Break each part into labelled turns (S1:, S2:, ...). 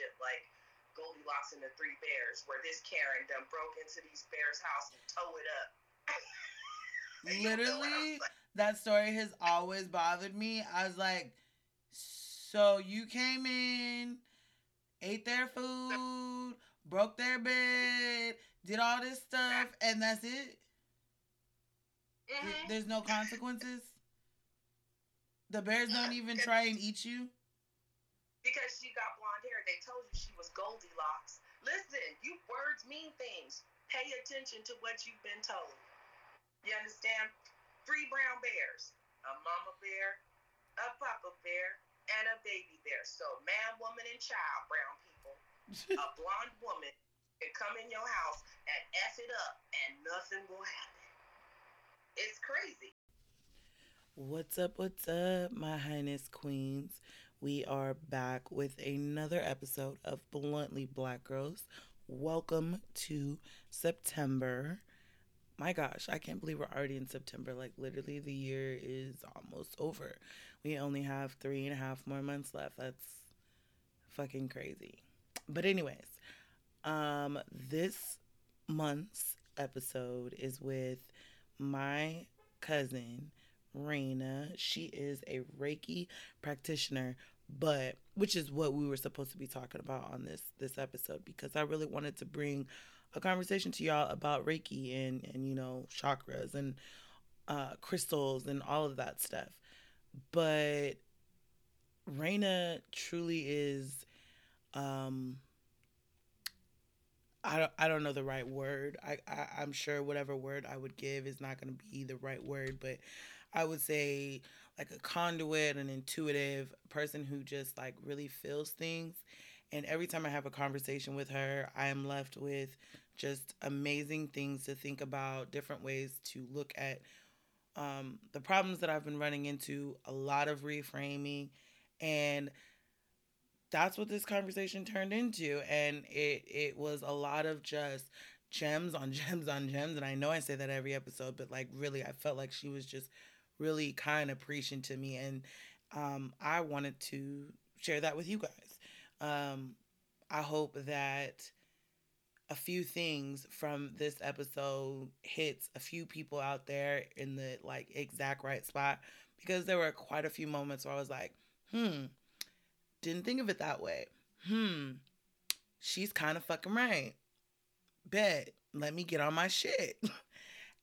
S1: relationship like Goldilocks and the Three Bears, where this Karen done broke into these bears' house and tore it up.
S2: Literally, that story has always bothered me. I was like, so you came in, ate their food, broke their bed, did all this stuff, and that's it?
S1: Mhm.
S2: There's no consequences? The bears don't even try and eat you?
S1: Because she got. They told you she was Goldilocks. Listen, you words mean things. Pay attention to what you've been told. You understand? Three brown bears. A mama bear, a papa bear, and a baby bear. So man, woman, and child, brown people. a blonde woman can come in your house and F it up and nothing will happen. It's crazy.
S2: What's up, what's up, my highness queens? We are back with another episode of Bluntly Black Girls. Welcome to September. My gosh, I can't believe we're already in September. Like, literally, the year is almost over. We only have three and a half more months left. That's fucking crazy. But, anyways, um, this month's episode is with my cousin Raina. She is a Reiki practitioner, but which is what we were supposed to be talking about on this this episode because I really wanted to bring a conversation to y'all about Reiki and and you know chakras and uh, crystals and all of that stuff. But Raina truly is um I don't, I don't know the right word. I, I I'm sure whatever word I would give is not going to be the right word, but I would say like a conduit, an intuitive person who just like really feels things. And every time I have a conversation with her, I am left with just amazing things to think about, different ways to look at um, the problems that I've been running into, a lot of reframing, and that's what this conversation turned into and it it was a lot of just gems on gems on gems and I know I say that every episode but like really I felt like she was just really kind of preaching to me and um, I wanted to share that with you guys um, I hope that a few things from this episode hits a few people out there in the like exact right spot because there were quite a few moments where I was like hmm didn't think of it that way. Hmm. She's kind of fucking right. Bet. Let me get on my shit.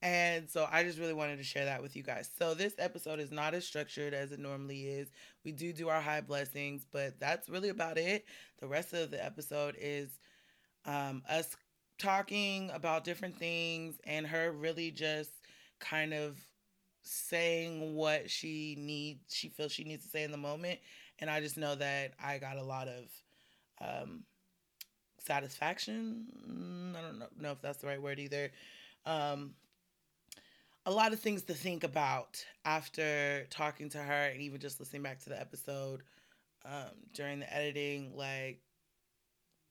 S2: and so I just really wanted to share that with you guys. So this episode is not as structured as it normally is. We do do our high blessings, but that's really about it. The rest of the episode is um, us talking about different things and her really just kind of saying what she needs she feels she needs to say in the moment and I just know that I got a lot of um, satisfaction. Mm, I don't know, know if that's the right word either. Um, a lot of things to think about after talking to her and even just listening back to the episode um, during the editing. Like,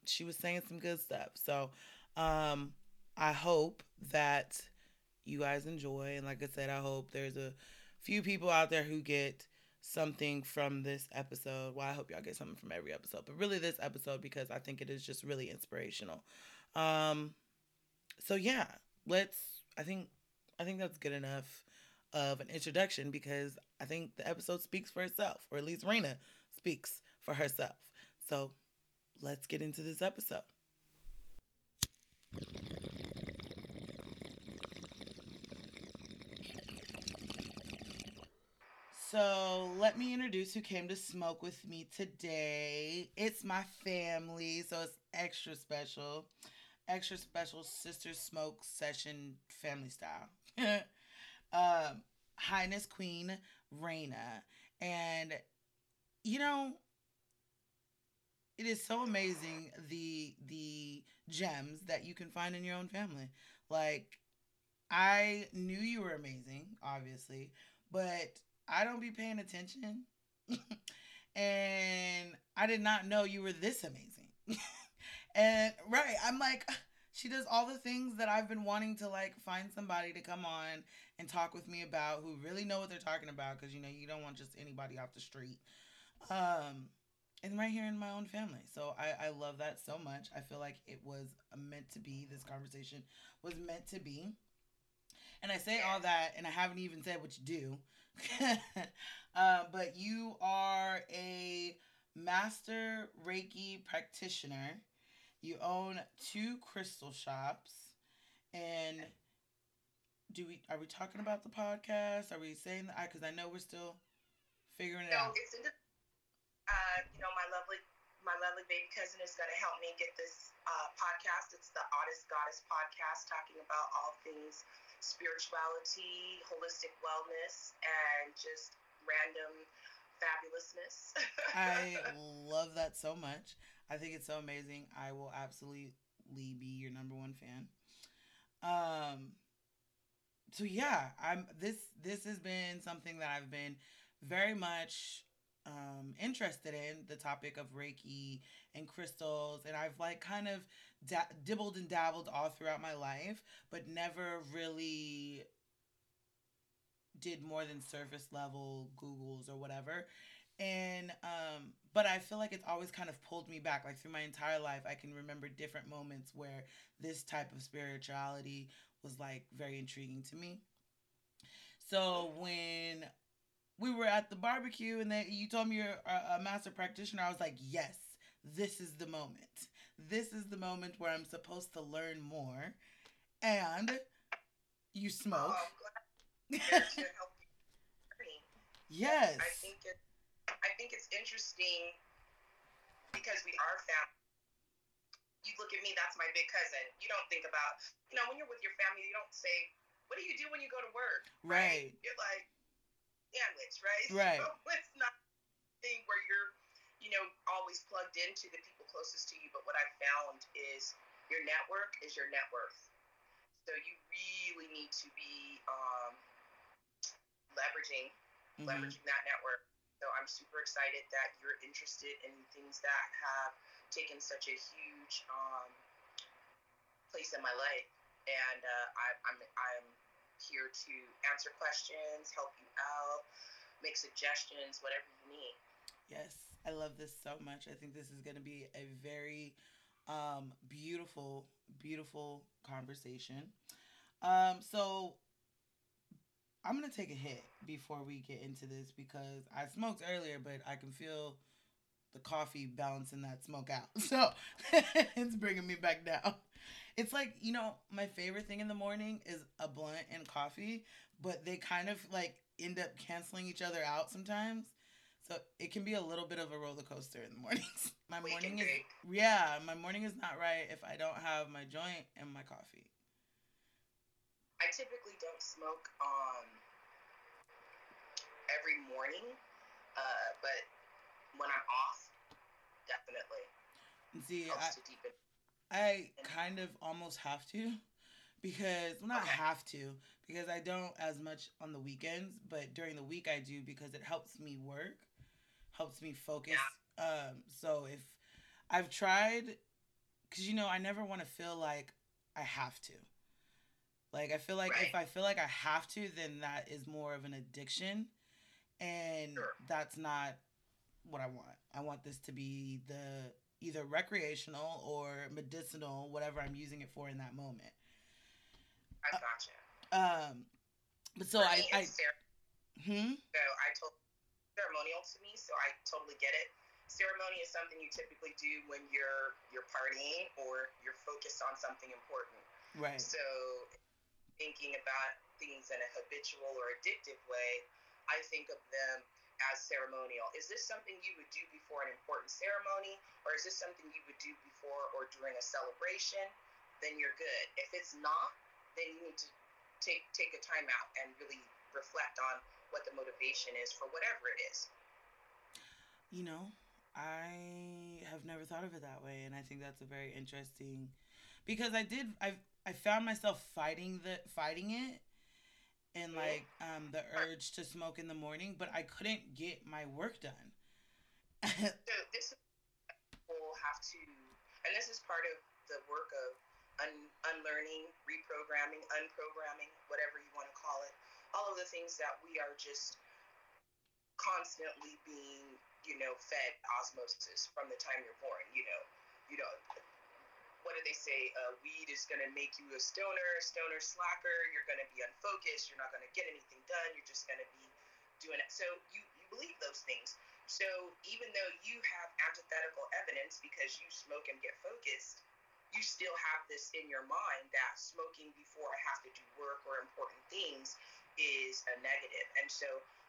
S2: she was saying some good stuff. So, um, I hope that you guys enjoy. And like I said, I hope there's a few people out there who get something from this episode. Well, I hope y'all get something from every episode, but really this episode because I think it is just really inspirational. Um so yeah, let's I think I think that's good enough of an introduction because I think the episode speaks for itself, or at least Raina speaks for herself. So let's get into this episode. So let me introduce who came to smoke with me today. It's my family, so it's extra special. Extra special sister smoke session family style. Um, Highness Queen Raina. And you know, it is so amazing the the gems that you can find in your own family. Like I knew you were amazing, obviously, but I don't be paying attention. and I did not know you were this amazing. and right, I'm like, she does all the things that I've been wanting to like find somebody to come on and talk with me about who really know what they're talking about because you know you don't want just anybody off the street. Um and right here in my own family. So I, I love that so much. I feel like it was meant to be. This conversation was meant to be. And I say all that, and I haven't even said what you do. uh, but you are a master Reiki practitioner. You own two crystal shops. And do we are we talking about the podcast? Are we saying that? Because I know we're still figuring it
S1: No,
S2: out.
S1: it's in the, uh, you know, my lovely, my lovely baby cousin is going to help me get this uh, podcast. It's the Oddest Goddess podcast, talking about all things spirituality, holistic wellness, and just random fabulousness.
S2: I love that so much. I think it's so amazing. I will absolutely be your number one fan. Um so yeah, I'm this this has been something that I've been very much um interested in the topic of Reiki and crystals and I've like kind of da- dibbled and dabbled all throughout my life, but never really did more than surface level Googles or whatever. And um but I feel like it's always kind of pulled me back like through my entire life I can remember different moments where this type of spirituality was like very intriguing to me. So when we were at the barbecue and then you told me you're a, a master practitioner, I was like, yes, this is the moment. This is the moment where I'm supposed to learn more. And you
S1: Oh,
S2: smoke.
S1: I'm glad to help you. journey.
S2: yes.
S1: I think it, I think it's interesting because we are family. You look at me, that's my big cousin. You don't think about, you know, when you're with your family, you don't say, "What do you do when you go to work?"
S2: Right.
S1: You're like sandwich, right?
S2: Right.
S1: So it's not a thing where you're, you know, always plugged into the people closest to you. But what I found is your network is your net worth. So you really need to be um, leveraging
S2: Mhm.
S1: leveraging that network. So I'm super excited that you're interested in things that have taken such a huge um, place in my life, and uh, I, I'm I'm here to answer questions, help you out, make suggestions, whatever you need.
S2: Yes, I love this so much. I think this is going to be a very um, beautiful, beautiful conversation. Um, so I'm to take a hit before we get into this because I smoked earlier, but I can feel the coffee balancing that smoke out. So it's bringing me back down. It's like, you know, my favorite thing in the morning is a blunt and coffee, but they kind of like end up canceling each other out sometimes. So it can be a little bit of a roller coaster in the mornings. My morning is yeah, my morning is not right if I don't have my joint and my coffee.
S1: I typically don't smoke um, every morning, uh, but when I'm off, definitely
S2: And see, I. I kind of almost have to because well, not
S1: Okay.
S2: have to because I don't as much on the weekends, but during the week I do because it helps me work, helps me focus. Um, so if I've tried, because you know I never want to feel like I have to. Like I feel like if I feel like I have to, then that is more of an addiction, and
S1: Sure.
S2: that's not what I want. I want this to be the either recreational or medicinal, whatever I'm using it for in that moment.
S1: I gotcha.
S2: Um, but so I, I,
S1: cer-
S2: hmm,
S1: so I told ceremonial to me, so I totally get it. Ceremony is something you typically do when you're you're partying or you're focused on something important.
S2: right,
S1: So, thinking about things in a habitual or addictive way, I think of them as ceremonial. Is this something you would do before an important ceremony, or is this something you would do before or during a celebration? Then you're good. If it's not, then you need to take take a time out and really reflect on what the motivation is for whatever it is.
S2: you know, I have never thought of it that way, and I think that's a very interesting because I did I I found myself fighting the fighting it and like um the urge to smoke in the morning, but I couldn't get my work done.
S1: So this will have to, and this is part of the work of un, unlearning, reprogramming, unprogramming, whatever you want to call it. All of the things that we are just constantly being you know, fed osmosis from the time you're born. You know, you know, what do they say? Uh, weed is going to make you a stoner, stoner slacker. You're going to be unfocused. You're not going to get anything done. You're just going to be doing it. So you, you believe those things. So even though you have antithetical evidence because you smoke and get focused, you still have this in your mind that smoking before I have to do work or important things is a negative. And so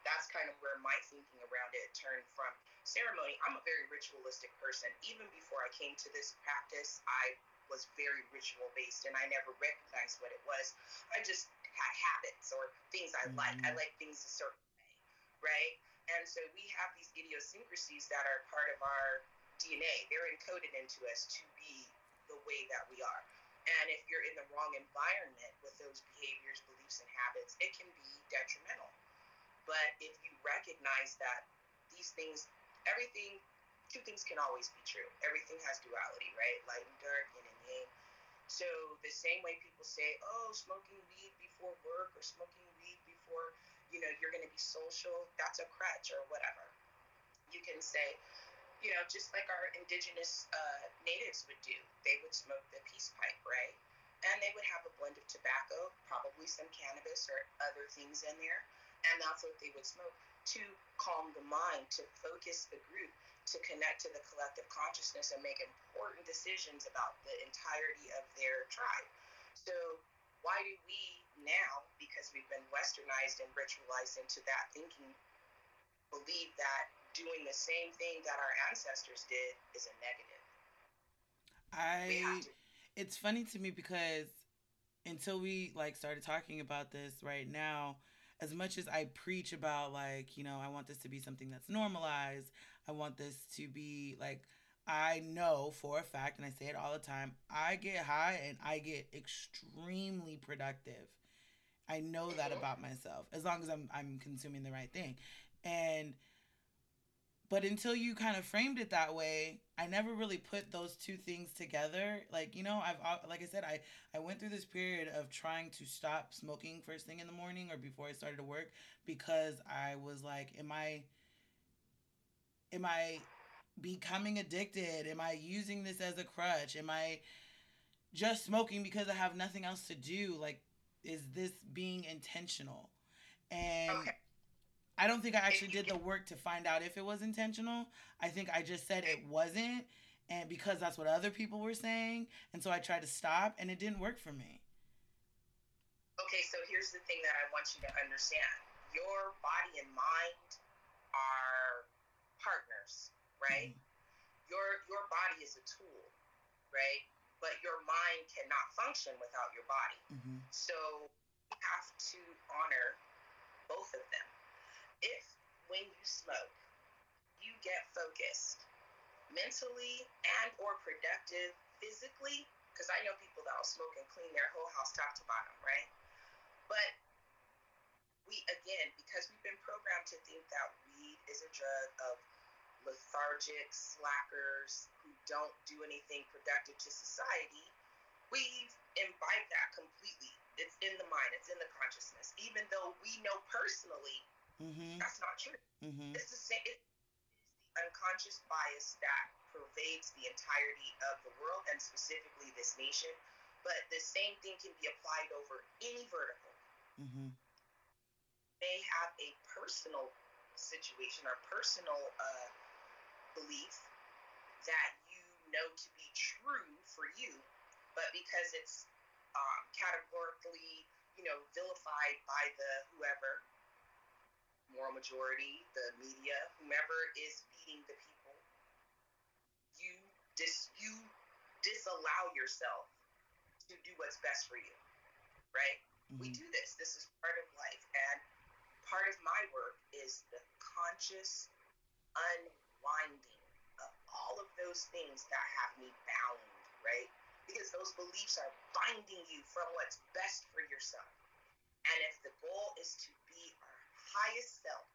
S1: that's kind of where my thinking around it turned from ceremony. I'm a very ritualistic person. Even before I came to this practice, I was very ritual based and I never recognized what it was. I just had habits or things I mm-hmm. like. I like things a certain way, right? And so we have these idiosyncrasies that are part of our DNA. They're encoded into us to be the way that we are. And if you're in the wrong environment with those behaviors, beliefs, and habits, it can be detrimental. But if you recognize that these things, everything, two things can always be true. Everything has duality, right? Light and dark, yin and yang. So the same way people say, oh, smoking weed before work or smoking weed before, you know, you're going to be social, that's a crutch or whatever. You can say, you know, just like our indigenous uh, natives would do, they would smoke the peace pipe, right? And they would have a blend of tobacco, probably some cannabis or other things in there and that's what they would smoke to calm the mind, to focus the group, to connect to the collective consciousness and make important decisions about the entirety of their tribe. So, why do we now, because we've been westernized and ritualized into that thinking, believe that doing the same thing that our ancestors did is a negative?
S2: I. It's funny to me because until we like started talking about this right now, as much as I preach about like, you know, I want this to be something that's normalized, I want this to be like I know for a fact and I say it all the time, I get high and I get extremely productive. I know that about myself as long as I'm I'm consuming the right thing. And but until you kind of framed it that way i never really put those two things together. Like you know i've like i said i i went through this period of trying to stop smoking first thing in the morning or before i started to work because i was like am i am i becoming addicted? Am i using this as a crutch? Am i just smoking because i have nothing else to do? Like is this being intentional? And okay I don't think I actually did the work to find out if it was intentional. I think I just said it wasn't, and because that's what other people were saying, and so I tried to stop, and it didn't work for me.
S1: Okay, so here's the thing that I want you to understand: your body and mind are partners, right? Mm-hmm. Your your body is a tool, right? But your mind cannot function without your body. Mm-hmm. So you have to honor both of them if when you smoke you get focused mentally and or productive physically because i know people that will smoke and clean their whole house top to bottom right? But we again because we've been programmed to think that weed is a drug of lethargic slackers who don't do anything productive to society we've imbibed that completely. It's in the mind it's in the consciousness. Even though we know personally Mm-hmm. That's not true. Mm-hmm. It's the same. It's the unconscious bias that pervades the entirety of the world and specifically this nation. But the same thing can be applied over any vertical. Mm-hmm. They have a personal situation or personal uh, belief that you know to be true for you, but because it's um, categorically, you know, vilified by the whoever moral majority, the media, whomever is feeding the people, you dis you disallow yourself to do what's best for you. Right? Mm-hmm. We do this. This is part of life. And part of my work is the conscious unwinding of all of those things that have me bound, right? Because those beliefs are binding you from what's best for yourself. And if the goal is to highest self,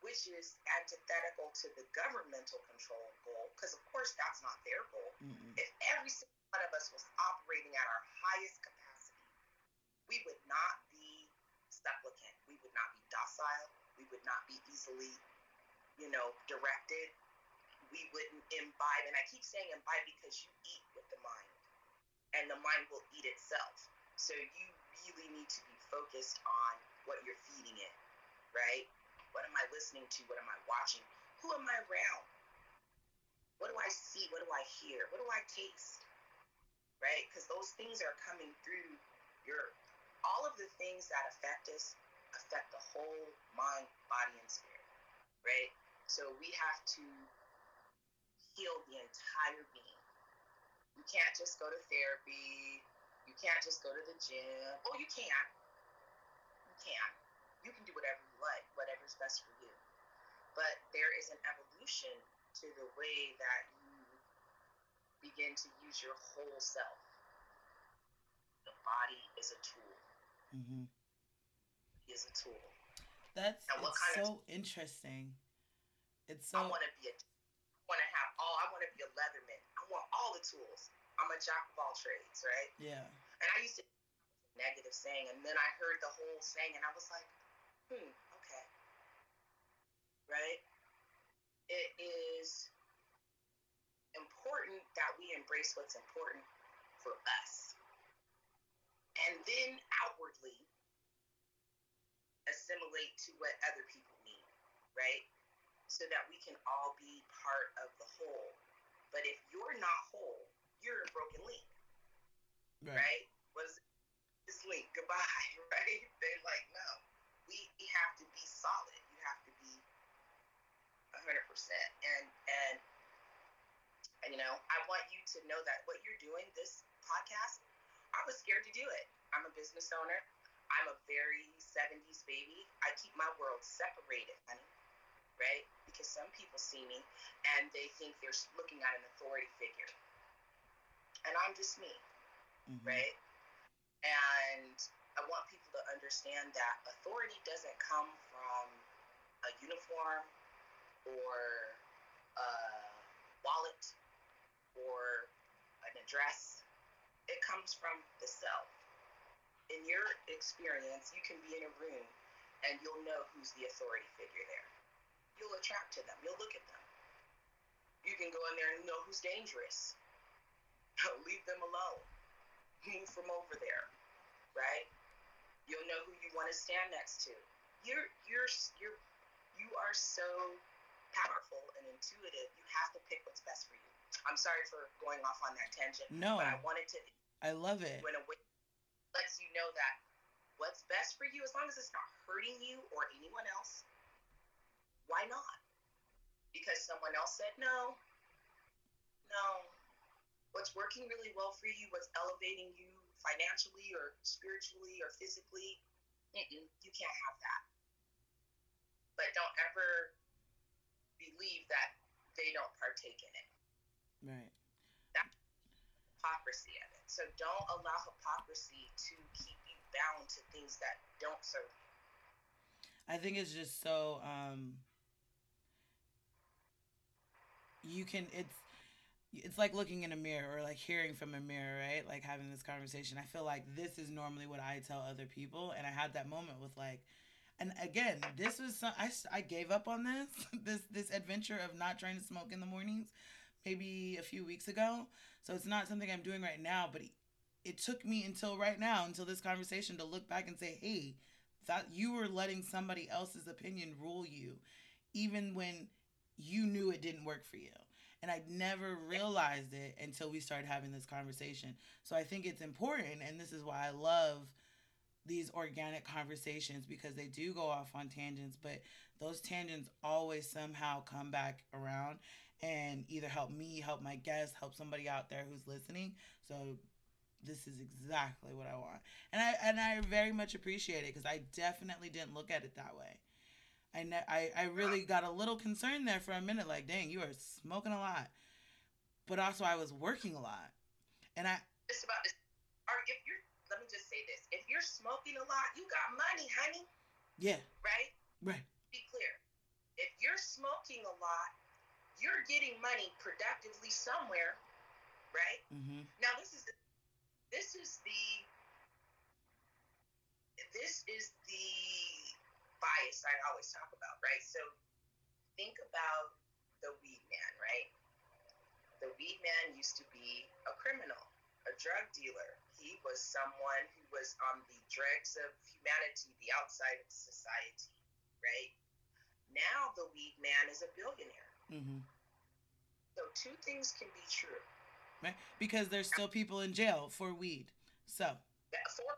S1: which is antithetical to the governmental control goal, because of course that's not their goal. Mm-hmm. If every single one of us was operating at our highest capacity, we would not be supplicant, we would not be docile, we would not be easily you know, directed, we wouldn't imbibe. And I keep saying imbibe because you eat with the mind, and the mind will eat itself. So you really need to be focused on what you're feeding it, right? What am I listening to? What am I watching? Who am I around? What do I see? What do I hear? What do I taste? Right? Because those things are coming through your, all of the things that affect us affect the whole mind, body, and spirit. Right? So we have to heal the entire being. You can't just go to therapy. You can't just go to the gym. Oh, you can. You can. You can do whatever you like, whatever's best for you. But there is an evolution to the way that you begin to use your whole self. The body is a tool.
S2: Mm-hmm.
S1: Is a tool.
S2: That's it's so of, interesting. It's so.
S1: I want to be a. Want to have all. I want to be a Leatherman. I want all the tools. I'm a jack of all trades, right?
S2: Yeah.
S1: And I used to negative saying, and then I heard the whole saying, and I was like, hmm, okay, right? it is important that we embrace what's important for us. And then outwardly assimilate to what other people need, right? So that we can all be part of the whole. But if you're not whole, you're a broken link. Right? right? What is this link? Goodbye, right? They're like, no. Have to be solid hundred percent. And and and you know, I want you to know that what you're doing, this podcast, I was scared to do it. I'm a business owner. I'm a very 70s baby. I keep my world separated, honey. Right? Because some people see me and they think they're looking at an authority figure. And I'm just me. Mm-hmm. Right? And I want people to understand that authority doesn't come from a uniform or a wallet or an address. It comes from the self. In your experience, you can be in a room and you'll know who's the authority figure there. You'll attract to them. You'll look at them. You can go in there and know who's dangerous. Leave them alone. Move from over there, right? You'll know who you want to stand next to. You're you're you're you are so powerful and intuitive, you have to pick what's best for you. I'm sorry for going off on that tangent.
S2: No.
S1: But I wanted to.
S2: I love it.
S1: When a way lets you know that what's best for you, as long as it's not hurting you or anyone else, why not? Because someone else said no. No. What's working really well for you, what's elevating you financially or spiritually or physically, you can't have that. But don't ever believe that they don't partake in it.
S2: Right.
S1: That's hypocrisy of it. So don't allow hypocrisy to keep you bound to things that don't serve you.
S2: I think it's just so um you can it's it's like looking in a mirror or like hearing from a mirror, right? Like having this conversation. I feel like this is normally what I tell other people and I had that moment with like and again, this was some, I, I gave up on this this this adventure of not trying to smoke in the mornings maybe a few weeks ago. So it's not something I'm doing right now, but it, took me until right now until this conversation to look back and say, "Hey, that you were letting somebody else's opinion rule you even when you knew it didn't work for you." And I never realized it until we started having this conversation. So I think it's important and this is why I love these organic conversations because they do go off on tangents, but those tangents always somehow come back around and either help me, help my guests, help somebody out there who's listening. So this is exactly what I want. And I and I very much appreciate it because I definitely didn't look at it that way. I, ne- I I really got a little concerned there for a minute like, "Dang, you are smoking a lot." But also I was working a lot. And I
S1: It's about this Or if you're let me just say this. If you're smoking a lot, you got money, honey.
S2: Yeah.
S1: Right?
S2: Right.
S1: Be clear. If you're smoking a lot, you're getting money productively somewhere, right?
S2: Mm-hmm.
S1: Now this is the, this is the this is the bias I always talk about, right? So think about the weed man, right? The weed man used to be a criminal, a drug dealer. He was someone who was on the dregs of humanity, the outside of society, right? Now the weed man is a billionaire.
S2: Mm-hmm.
S1: So two things can be true.
S2: Right? Because there's still people in jail for weed. So.
S1: For,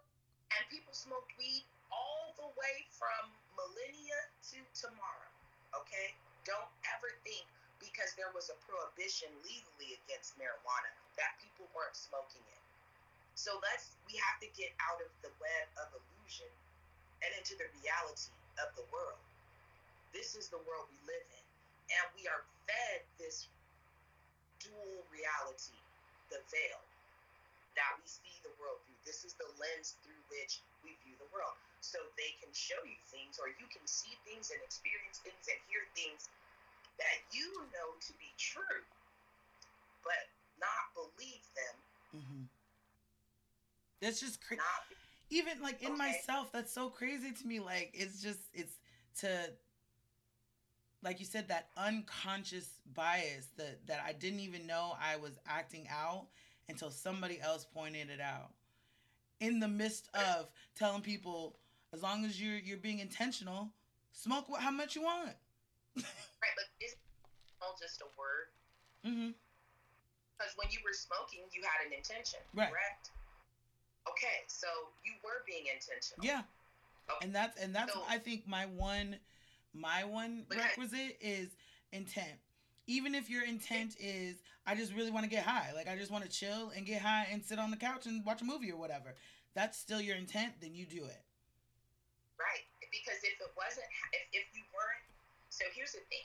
S1: and people smoked weed all the way from millennia to tomorrow. Okay? Don't ever think because there was a prohibition legally against marijuana that people weren't smoking it. So let's we have to get out of the web of illusion and into the reality of the world. This is the world we live in. And we are fed this dual reality, the veil that we see the world through. This is the lens through which we view the world. So they can show you things, or you can see things and experience things and hear things that you know to be true, but not believe them.
S2: Mm-hmm. That's just crazy. Even like in okay. myself, that's so crazy to me. Like it's just it's to like you said that unconscious bias that that I didn't even know I was acting out until somebody else pointed it out. In the midst of telling people, as long as you're you're being intentional, smoke how much you want.
S1: right, but is all just a word? Mm-hmm. Because when you were smoking, you had an intention, right. correct? Okay, so you were being intentional.
S2: Yeah. Okay. And that's and that's so, I think my one my one requisite is intent even if your intent is I just really want to get high, like I just want to chill and get high and sit on the couch and watch a movie or whatever, that's still your intent, then you do it.
S1: Right. Because if it wasn't, if, if you weren't, so here's the thing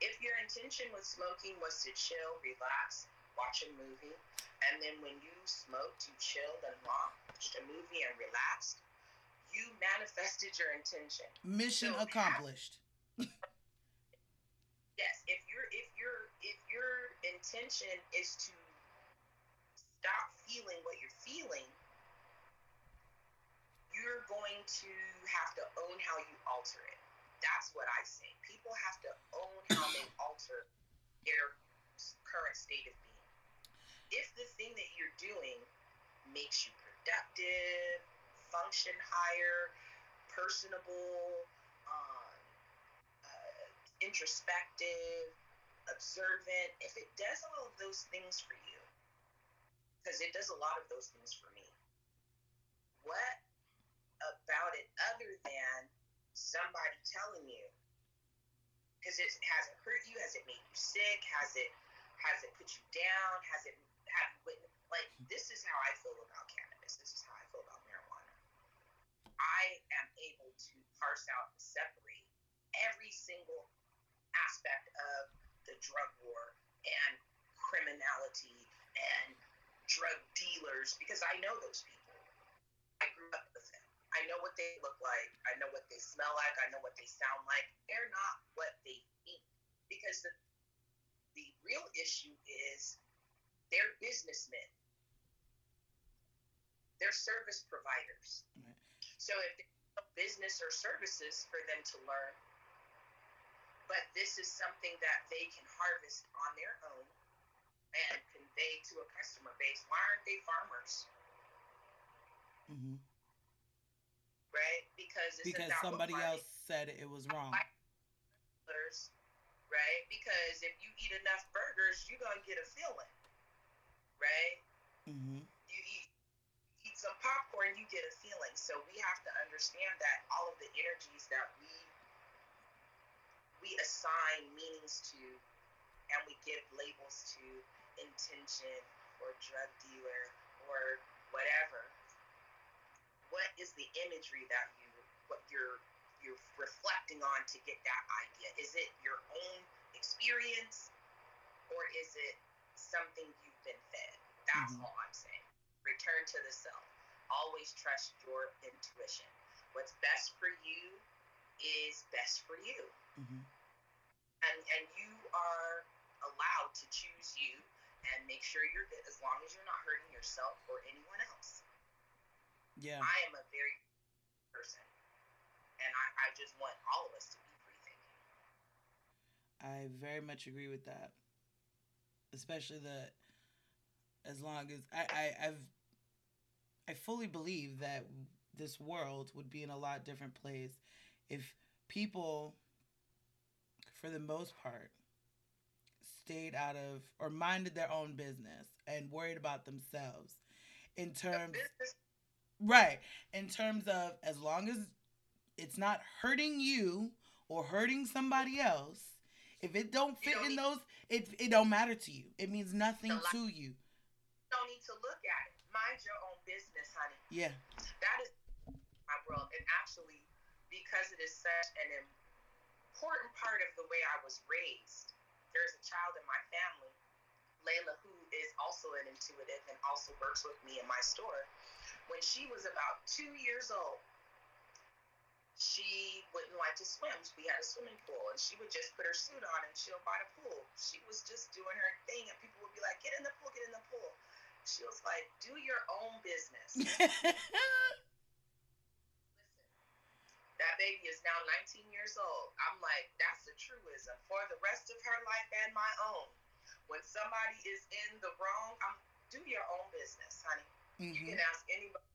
S1: if your intention with smoking was to chill, relax, watch a movie, and then when you smoked, you chilled and watched a movie and relaxed, you manifested your intention.
S2: Mission so accomplished.
S1: yes, if your if your if your intention is to stop feeling what you're feeling, you're going to have to own how you alter it. That's what I say. People have to own how they alter their current state of being. If the thing that you're doing makes you productive, function higher, personable, um, uh, introspective, observant, if it does all of those things for you, because it does a lot of those things for me, what about it other than somebody telling you? Because it has it hurt you? Has it made you sick? Has it has it put you down? Has it have you like this is how I feel about cannabis. This is how I feel about marijuana. I am able to parse out and separate every single aspect of the drug war and criminality and drug dealers because I know those people. I grew up with them. I know what they look like. I know what they smell like. I know what they sound like. They're not what they think because the the real issue is they're businessmen. They're service providers. Right. So if business or services for them to learn, but this is something that they can harvest on their own and convey to a customer base. Why aren't they farmers? Mm-hmm. Right? Because
S2: because somebody else said it was wrong.
S1: Right? Because if you eat enough burgers, you're gonna get a feeling. Right? Mm-hmm. You eat eat some popcorn, you get a feeling. So we have to understand that all of the energies that we we assign meanings to and we give labels to intention or drug dealer or whatever what is the imagery that you what you're you're reflecting on to get that idea is it your own experience or is it something you've been fed that's mm-hmm. all i'm saying return to the self always trust your intuition what's best for you is best for you Mm-hmm. And and you are allowed to choose you and make sure you're good as long as you're not hurting yourself or anyone else.
S2: Yeah.
S1: I am a very person. And I, I just want all of us to be free thinking.
S2: I very much agree with that. Especially that as long as I, I I've I fully believe that this world would be in a lot different place if people for the most part stayed out of or minded their own business and worried about themselves in terms right. In terms of as long as it's not hurting you or hurting somebody else if it don't fit don't in those it, it don't matter to you. It means nothing to you
S1: don't need to look at it. Mind your own business honey.
S2: Yeah.
S1: That is my world. And actually because it is such an important part of the way i was raised there's a child in my family, Layla, who is also an intuitive and also works with me in my store. When she was about two years old, she wouldn't like to swim. We had a swimming pool, and she would just put her suit on and chill by the pool. She was just doing her thing, and people would be like, "Get in the pool, get in the pool." She was like, "Do your own business." That baby is now 19 years old. I'm like, that's a truism for the rest of her life and my own. When somebody is in the wrong, I'm do your own business, honey. Mm-hmm. You can ask anybody.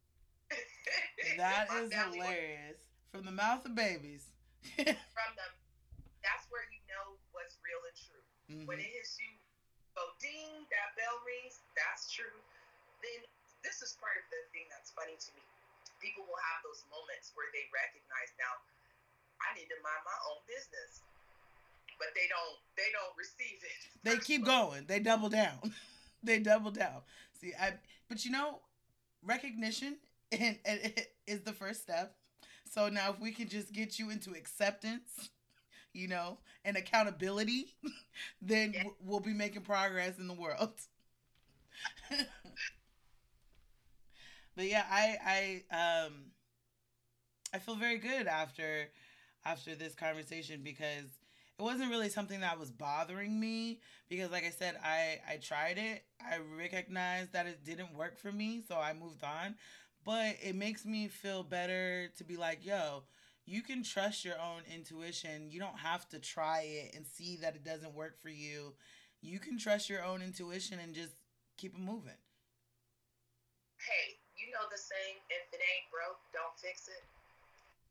S2: that is hilarious. From the mouth of babies.
S1: From the, that's where you know what's real and true. Mm-hmm. When it hits you, so ding, that bell rings. That's true. Then this is part of the thing that's funny to me people will have those moments where they recognize now I need to mind my own business. But they don't they don't receive it.
S2: They keep going. They double down. they double down. See, I but you know, recognition and, and is the first step. So now if we can just get you into acceptance, you know, and accountability, then yeah. we'll be making progress in the world. but yeah, I I um I feel very good after after this conversation because it wasn't really something that was bothering me because like I said, I I tried it. I recognized that it didn't work for me, so I moved on. But it makes me feel better to be like, yo, you can trust your own intuition. You don't have to try it and see that it doesn't work for you. You can trust your own intuition and just keep it moving.
S1: Hey, you know the saying, if it ain't broke, don't fix it.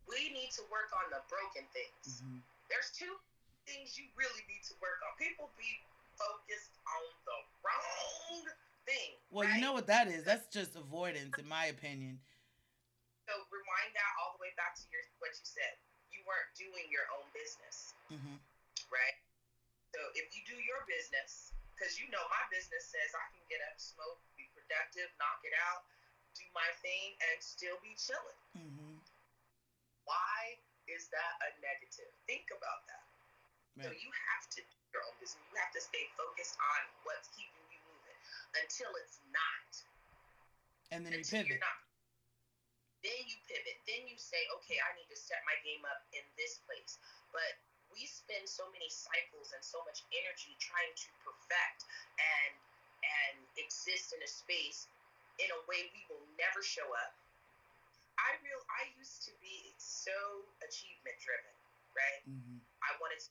S1: We need to work on the broken things. Mm-hmm. There's two things you really need to work on. People be focused on the wrong thing.
S2: Well, right? you know what that is? That's just avoidance, in my opinion.
S1: So rewind that all the way back to your what you said. You weren't doing your own business, mm-hmm. right? So if you do your business, because you know my business says I can get up, smoke, be productive, knock it out do my thing and still be chilling. Mm-hmm. Why is that a negative? Think about that. So you have to do your own business. You have to stay focused on what's keeping you moving until it's not.
S2: And then until you pivot. Not.
S1: Then you pivot. Then you say, okay, I need to set my game up in this place. But we spend so many cycles and so much energy trying to perfect and and exist in a space in a way we will never show up. I real I used to be so achievement driven, right? Mm-hmm. I wanted to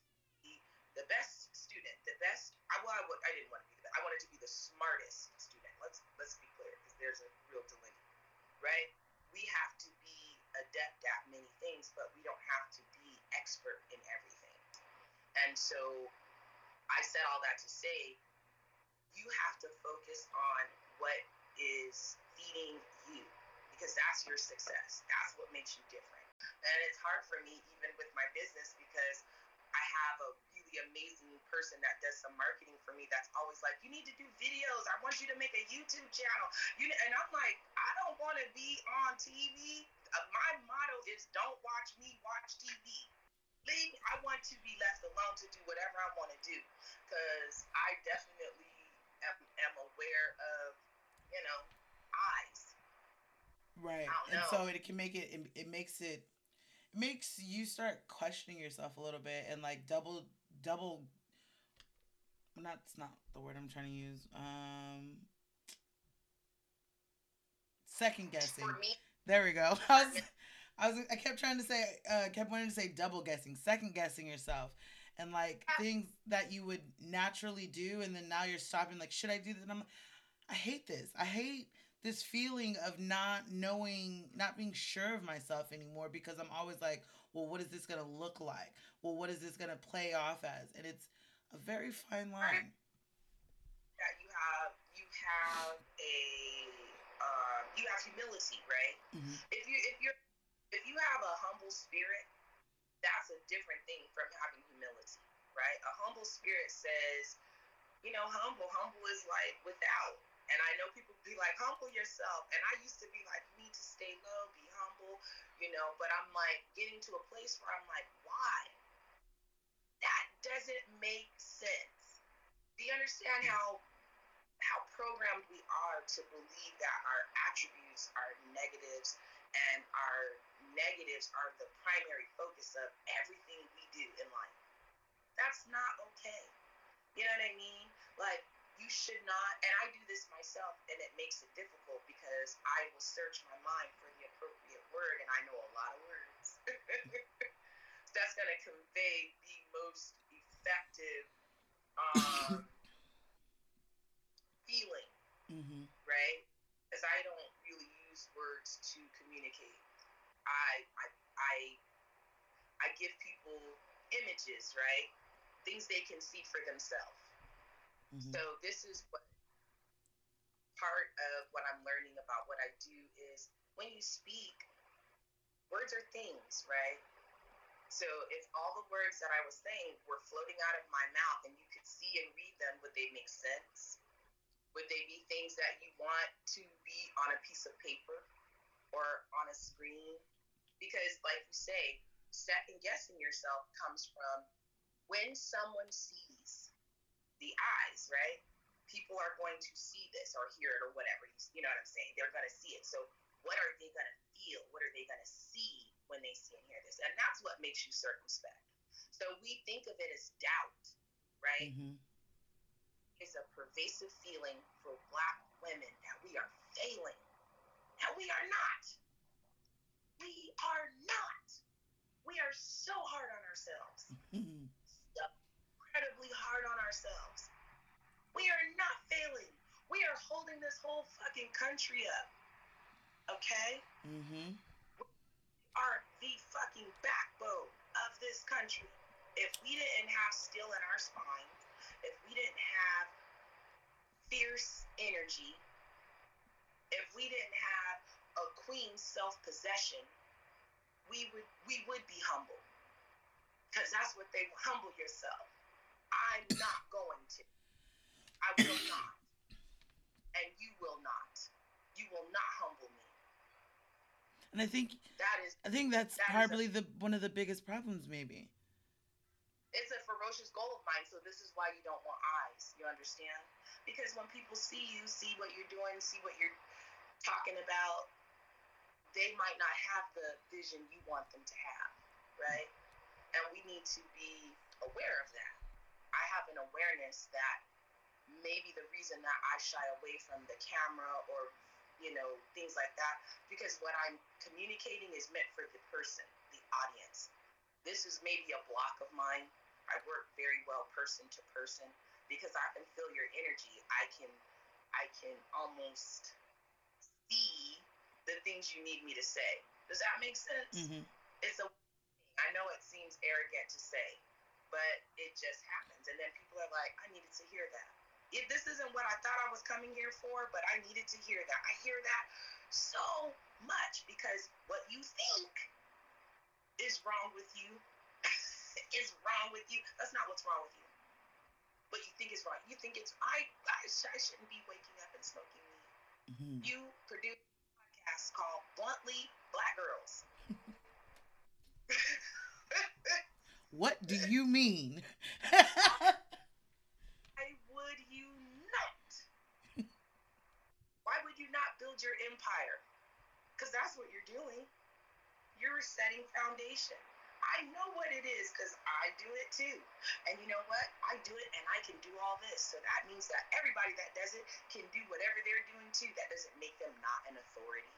S1: the best student, the best. I well, I, I didn't want to be the best. I wanted to be the smartest student. Let's let's be clear, because there's a real dilemma, right? We have to be adept at many things, but we don't have to be expert in everything. And so, I said all that to say, you have to focus on what is feeding you because that's your success. That's what makes you different. And it's hard for me even with my business because I have a really amazing person that does some marketing for me that's always like, you need to do videos. I want you to make a YouTube channel. You and I'm like, I don't want to be on TV. Uh, my motto is don't watch me watch TV. Leave. I want to be left alone to do whatever I want to do because I definitely am, am aware of you know, eyes.
S2: Right. And so it can make it, it, it makes it, it makes you start questioning yourself a little bit and like double, double, it's not the word I'm trying to use. Um, second guessing. There we go. I was, I was, I kept trying to say, uh, kept wanting to say double guessing, second guessing yourself. and like things that you would naturally do and then now you're stopping like should I do that? And I'm I hate this. I hate this feeling of not knowing, not being sure of myself anymore because I'm always like, well, what is this going to look like? Well, what is this going to play off as? And it's a very fine line.
S1: Yeah, you have you have a um, you have humility, right? Mm-hmm. If you if you're if you have a humble spirit, that's a different thing from having humility, right? A humble spirit says, you know, humble. Humble is like without. And I know people be like, humble yourself. And I used to be like, you need to stay low, be humble, you know. But I'm like getting to a place where I'm like, why? That doesn't make sense. Do you understand how how programmed we are to believe that our attributes are negatives and our negatives are the primary focus of everything we do in life? That's not okay. You know what I mean? Like you should not, and I do this myself, and it makes it difficult because I will search my mind for the appropriate word, and I know a lot of words. That's going to convey the most effective um, feeling, mm-hmm. right? Because I don't really use words to communicate. I, I, I, I give people images, right? Things they can see for themselves Mm-hmm. So this is what part of what I'm learning about what I do is when you speak, words are things, right? So if all the words that I was saying were floating out of my mouth and you could see and read them, would they make sense? Would they be things that you want to be on a piece of paper or on a screen? Because, like you say, second guessing yourself comes from when someone sees the eyes, right? People are going to see this or hear it or whatever. You know what I'm saying? They're going to see it. So, what are they going to feel? What are they going to see when they see and hear this? And that's what makes you circumspect. So, we think of it as doubt, right? Mm-hmm. It's a pervasive feeling for Black women that we are failing. And we are not. We are not. We are so hard on ourselves. Hard on ourselves. We are not failing. We are holding this whole fucking country up. Okay? Mm-hmm. We are the fucking backbone of this country. If we didn't have steel in our spine, if we didn't have fierce energy, if we didn't have a queen's self-possession, we would we would be humble. Because that's what they humble yourself. I'm not going to. I will not. And you will not. You will not humble me.
S2: And I think
S1: that is
S2: I think that's that probably a, the one of the biggest problems maybe.
S1: It's a ferocious goal of mine, so this is why you don't want eyes. You understand? Because when people see you, see what you're doing, see what you're talking about, they might not have the vision you want them to have, right? And we need to be aware of that. I have an awareness that maybe the reason that I shy away from the camera or you know things like that because what I'm communicating is meant for the person, the audience. This is maybe a block of mine. I work very well person to person because I can feel your energy. I can I can almost see the things you need me to say. Does that make sense? Mm-hmm. It's a I know it seems arrogant to say, but it just happens. And then people are like, I needed to hear that. If this isn't what I thought I was coming here for, but I needed to hear that. I hear that so much because what you think is wrong with you is wrong with you. That's not what's wrong with you. What you think is wrong. You think it's I. I, I shouldn't be waking up and smoking weed. Mm-hmm. You produce a podcast called Bluntly Black Girls.
S2: What do you mean?
S1: Why would you not? Why would you not build your empire? Because that's what you're doing. You're setting foundation. I know what it is because I do it too. And you know what? I do it and I can do all this. So that means that everybody that does it can do whatever they're doing too. That doesn't make them not an authority.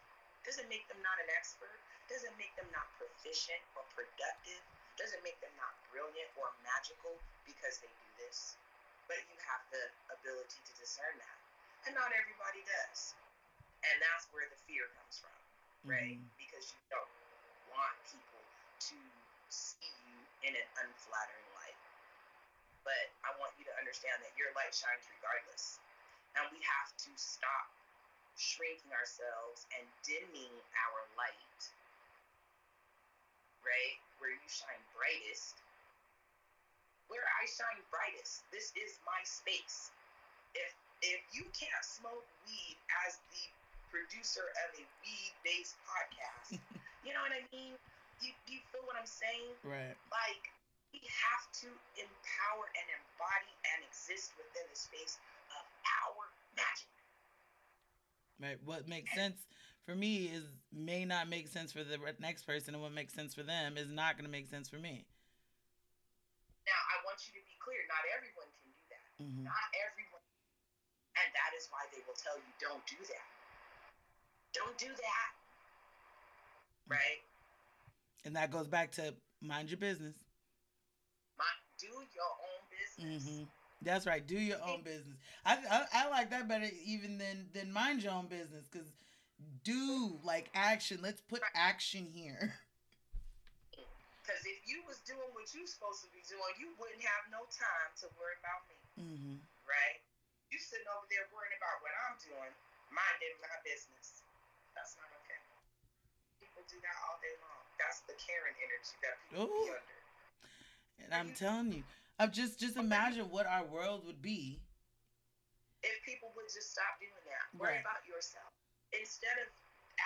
S1: Doesn't make them not an expert. Doesn't make them not proficient or productive doesn't make them not brilliant or magical because they do this. But you have the ability to discern that. And not everybody does. And that's where the fear comes from, right? Mm-hmm. Because you don't want people to see you in an unflattering light. But I want you to understand that your light shines regardless. And we have to stop shrinking ourselves and dimming our light, right? Where you shine brightest. Where I shine brightest. This is my space. If if you can't smoke weed as the producer of a weed-based podcast, you know what I mean? You, you feel what I'm saying?
S2: Right.
S1: Like we have to empower and embody and exist within the space of our magic.
S2: Right. What makes sense for me is may not make sense for the next person, and what makes sense for them is not going to make sense for me.
S1: Now, I want you to be clear. Not everyone can do that. Mm-hmm. Not everyone, and that is why they will tell you, "Don't do that. Don't do that." Right.
S2: And that goes back to mind your business.
S1: Mind, do your own business. Mm-hmm.
S2: That's right. Do your own business. I, I, I like that better even than than mind your own business because do like action. Let's put action here.
S1: Because if you was doing what you supposed to be doing, you wouldn't have no time to worry about me. Mm-hmm. Right? You sitting over there worrying about what I'm doing, minding my business. That's not okay. People do that all day long. That's the Karen energy that people Ooh. be under.
S2: And I'm telling you, of just just imagine what our world would be
S1: if people would just stop doing that. Worry right. about yourself instead of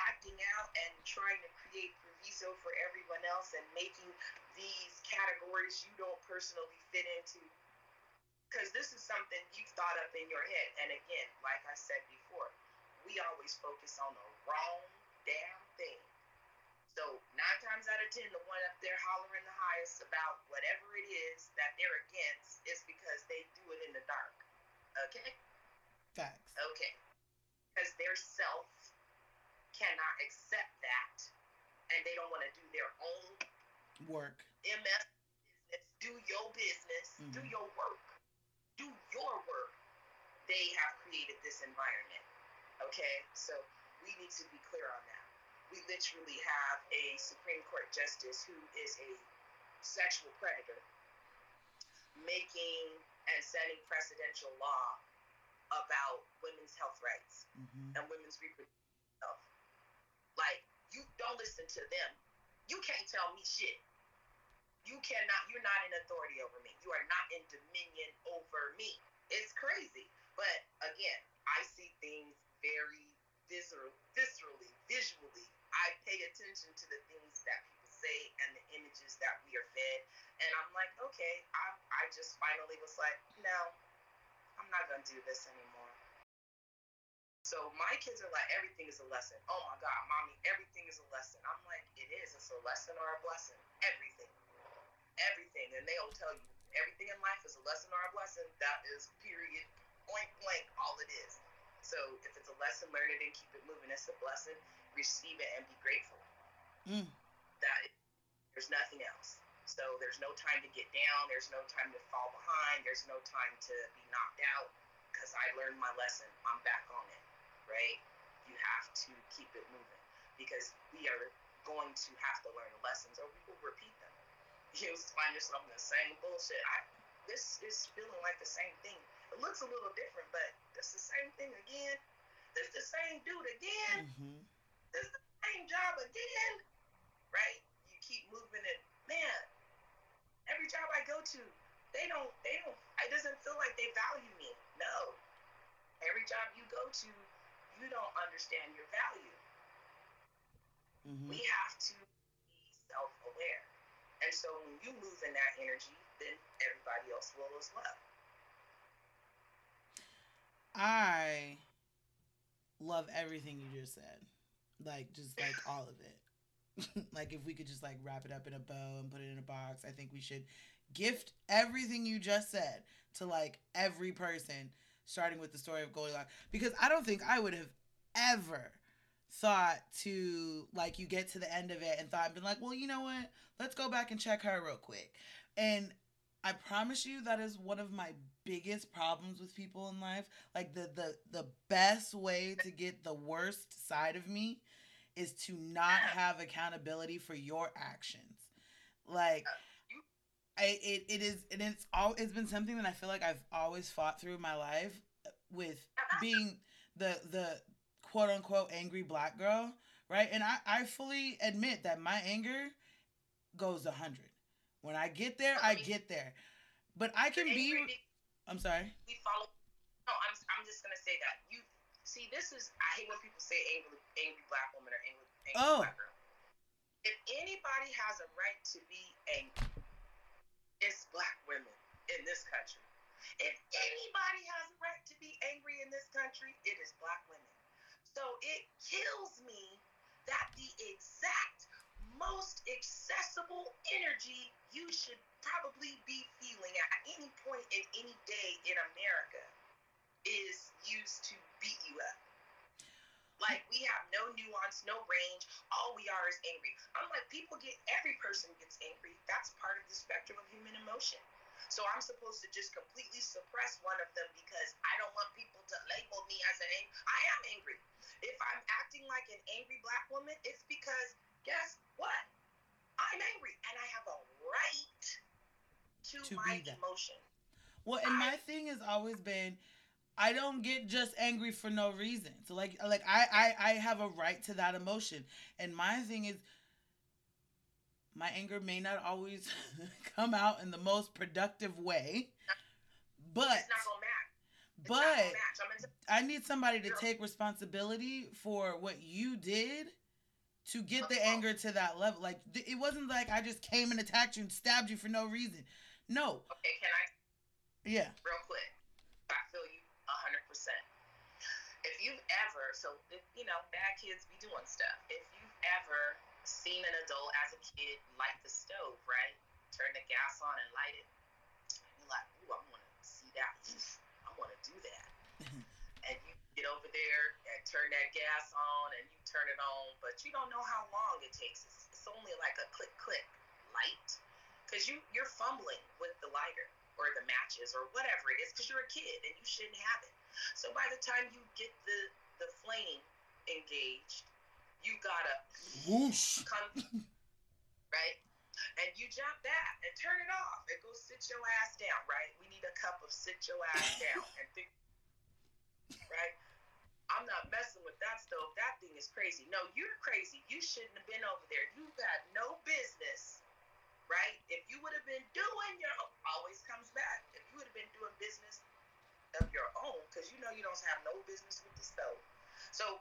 S1: acting out and trying to create proviso for everyone else and making these categories you don't personally fit into. Because this is something you've thought up in your head. And again, like I said before, we always focus on the wrong damn thing. So nine times out of ten, the one up there hollering the highest about whatever it is that they're against is because they do it in the dark. Okay.
S2: Facts.
S1: Okay. Because their self cannot accept that, and they don't want to do their own
S2: work.
S1: MS business. Do your business. Mm-hmm. Do your work. Do your work. They have created this environment. Okay, so we need to be clear on that we literally have a Supreme Court justice who is a sexual predator making and setting precedential law about women's health rights mm-hmm. and women's reproductive health. Like, you don't listen to them. You can't tell me shit. You cannot, you're not in authority over me. You are not in dominion over me. It's crazy. But again, I see things very visceral, viscerally, visually I pay attention to the things that people say and the images that we are fed. And I'm like, okay, I, I just finally was like, no, I'm not going to do this anymore. So my kids are like, everything is a lesson. Oh my God, mommy, everything is a lesson. I'm like, it is. It's a lesson or a blessing. Everything. Everything. And they'll tell you, everything in life is a lesson or a blessing. That is period, point blank, all it is. So if it's a lesson, learn it and keep it moving. It's a blessing receive it and be grateful. Mm. That there's nothing else. So there's no time to get down. There's no time to fall behind. There's no time to be knocked out because I learned my lesson. I'm back on it, right? You have to keep it moving because we are going to have to learn lessons or we will repeat them. You'll find yourself in the same bullshit. I, this is feeling like the same thing. It looks a little different, but it's the same thing again. It's the same dude again. Mm-hmm it's the same job again, right? You keep moving it, man. Every job I go to, they don't, they don't. It doesn't feel like they value me. No. Every job you go to, you don't understand your value. Mm-hmm. We have to be self-aware, and so when you move in that energy, then everybody else will as well.
S2: I love everything you just said like just like all of it. like if we could just like wrap it up in a bow and put it in a box, I think we should gift everything you just said to like every person, starting with the story of Goldilocks. Because I don't think I would have ever thought to like you get to the end of it and thought I've been like, well, you know what? Let's go back and check her real quick. And I promise you that is one of my biggest problems with people in life. Like the the the best way to get the worst side of me is to not have accountability for your actions. Like I, it, it is and it's all it's been something that I feel like I've always fought through my life with being the the quote unquote angry black girl, right? And I, I fully admit that my anger goes a hundred. When I get there, I get there. But I can be. I'm sorry.
S1: We follow. No, I'm. I'm just gonna say that you see. This is. I hate when people say angry, angry black woman or angry, angry oh. black girl. If anybody has a right to be angry, it's black women in this country. If anybody has a right to be angry in this country, it is black women. So it kills me that the exact most accessible energy you should probably be feeling at any point in any day in America is used to beat you up. Like we have no nuance, no range. All we are is angry. I'm like, people get every person gets angry. That's part of the spectrum of human emotion. So I'm supposed to just completely suppress one of them because I don't want people to label me as an angry. I am angry. If I'm acting like an angry black woman, it's because guess what? I'm angry and I have a right to, to my emotion.
S2: Well, and I, my thing has always been I don't get just angry for no reason. So like like I, I I have a right to that emotion. And my thing is my anger may not always come out in the most productive way. But but I need somebody to take responsibility for what you did to get the anger to that level. Like it wasn't like I just came and attacked you and stabbed you for no reason. No.
S1: Okay, can I?
S2: Yeah.
S1: Real quick, I feel you hundred percent. If you've ever, so if, you know, bad kids be doing stuff. If you've ever seen an adult as a kid light the stove, right? Turn the gas on and light it. You're like, ooh, I want to see that. I want to do that. and you get over there and turn that gas on and you turn it on, but you don't know how long it takes. It's, it's only like a click, click light because you you're fumbling with the lighter or the matches or whatever it is because you're a kid and you shouldn't have it. So by the time you get the the flame engaged, you gotta
S2: whoosh
S1: come right, and you jump that and turn it off and go sit your ass down. Right, we need a cup of sit your ass down and think. Right, I'm not messing with that stove. That thing is crazy. No, you're crazy. You shouldn't have been over there. You've got no business right? If you would have been doing your own, always comes back. If you would have been doing business of your own, because you know you don't have no business with the stove. So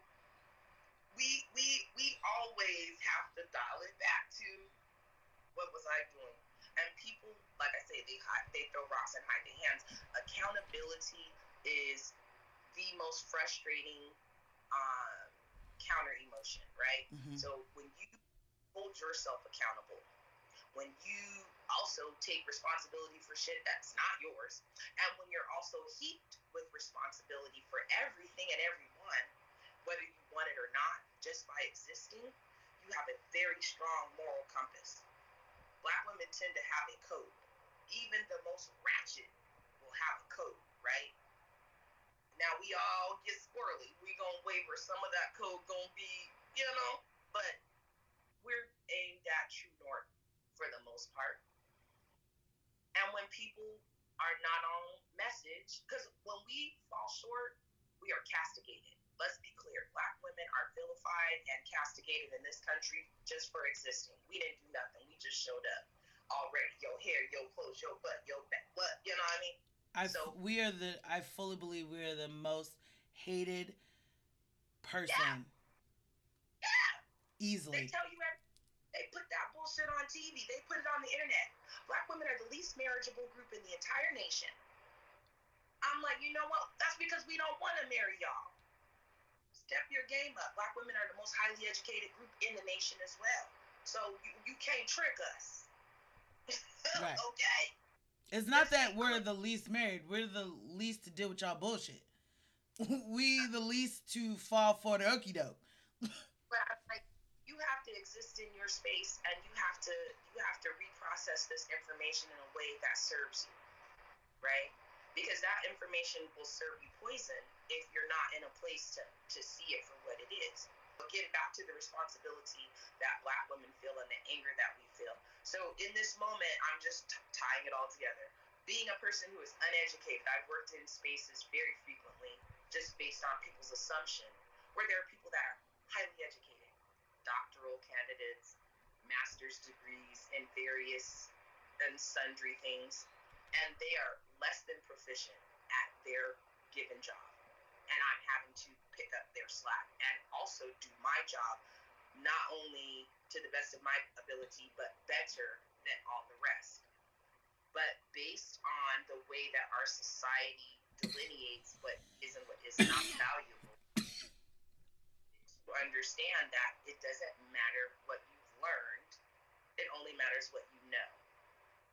S1: we we we always have to dial it back to what was I doing? And people, like I say, they hide, they throw rocks and hide their hands. Accountability is the most frustrating um, counter emotion, right? Mm-hmm. So when you hold yourself accountable when you also take responsibility for shit that's not yours, and when you're also heaped with responsibility for everything and everyone, whether you want it or not, just by existing, you have a very strong moral compass. Black women tend to have a code. Even the most ratchet will have a code, right? Now we all get squirrely. We gonna waver. Some of that code gonna be, you know, but we're aimed at true north for the most part. And when people are not on message, because when we fall short, we are castigated. Let's be clear black women are vilified and castigated in this country just for existing. We didn't do nothing, we just showed up already. Your hair, your clothes, your butt, your back. What? You know what I mean?
S2: I, so, we are the, I fully believe we are the most hated person.
S1: Yeah. yeah.
S2: Easily.
S1: They tell you everything they put that bullshit on TV. They put it on the internet. Black women are the least marriageable group in the entire nation. I'm like, you know what? That's because we don't want to marry y'all. Step your game up. Black women are the most highly educated group in the nation as well. So you, you can't trick us. right. okay.
S2: It's not that we're the least married. We're the least to deal with y'all bullshit. we the least to fall for the okey doke.
S1: but I'm like, you have to exist in your space, and you have to you have to reprocess this information in a way that serves you, right? Because that information will serve you poison if you're not in a place to to see it for what it is. But getting back to the responsibility that Black women feel and the anger that we feel. So in this moment, I'm just t- tying it all together. Being a person who is uneducated, I've worked in spaces very frequently just based on people's assumption, where there are people that are highly educated, doctoral candidates, master's degrees in various and sundry things, and they are less than proficient at their given job. And I'm having to pick up their slack and also do my job not only to the best of my ability, but better than all the rest. But based on the way that our society delineates what is and what is not valuable, understand that it doesn't matter what you've learned, it only matters what you know.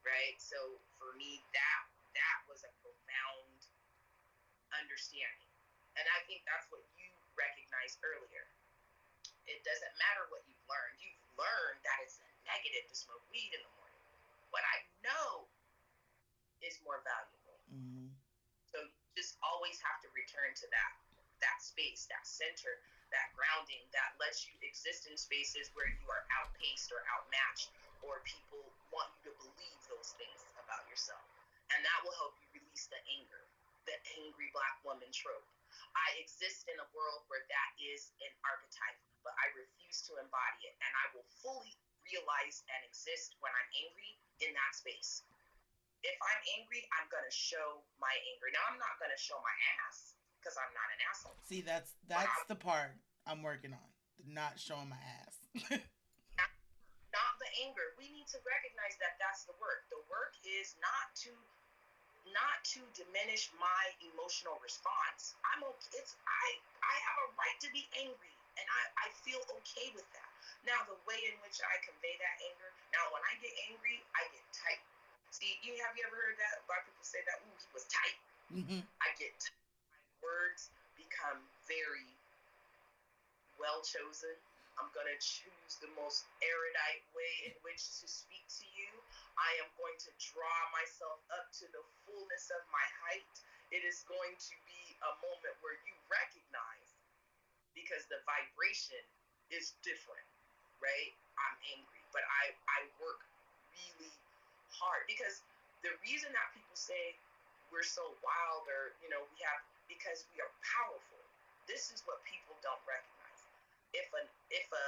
S1: Right? So for me that that was a profound understanding. And I think that's what you recognized earlier. It doesn't matter what you've learned. You've learned that it's a negative to smoke weed in the morning. What I know is more valuable.
S2: Mm-hmm.
S1: So you just always have to return to that that space, that center, that grounding that lets you exist in spaces where you are outpaced or outmatched or people want you to believe those things about yourself. And that will help you release the anger, the angry black woman trope. I exist in a world where that is an archetype, but I refuse to embody it. And I will fully realize and exist when I'm angry in that space. If I'm angry, I'm going to show my anger. Now, I'm not going to show my ass because I'm not an asshole.
S2: See, that's that's the part I'm working on. Not showing my ass.
S1: not the anger. We need to recognize that that's the work. The work is not to not to diminish my emotional response. I'm okay. It's I I have a right to be angry, and I I feel okay with that. Now the way in which I convey that anger. Now when I get angry, I get tight. See, you have you ever heard that? A lot of people say that. Ooh, he was tight.
S2: Mm-hmm.
S1: I get tight. Words become very well chosen. I'm going to choose the most erudite way in which to speak to you. I am going to draw myself up to the fullness of my height. It is going to be a moment where you recognize because the vibration is different, right? I'm angry, but I, I work really hard because the reason that people say we're so wild or, you know, we have because we are powerful. This is what people don't recognize if a if a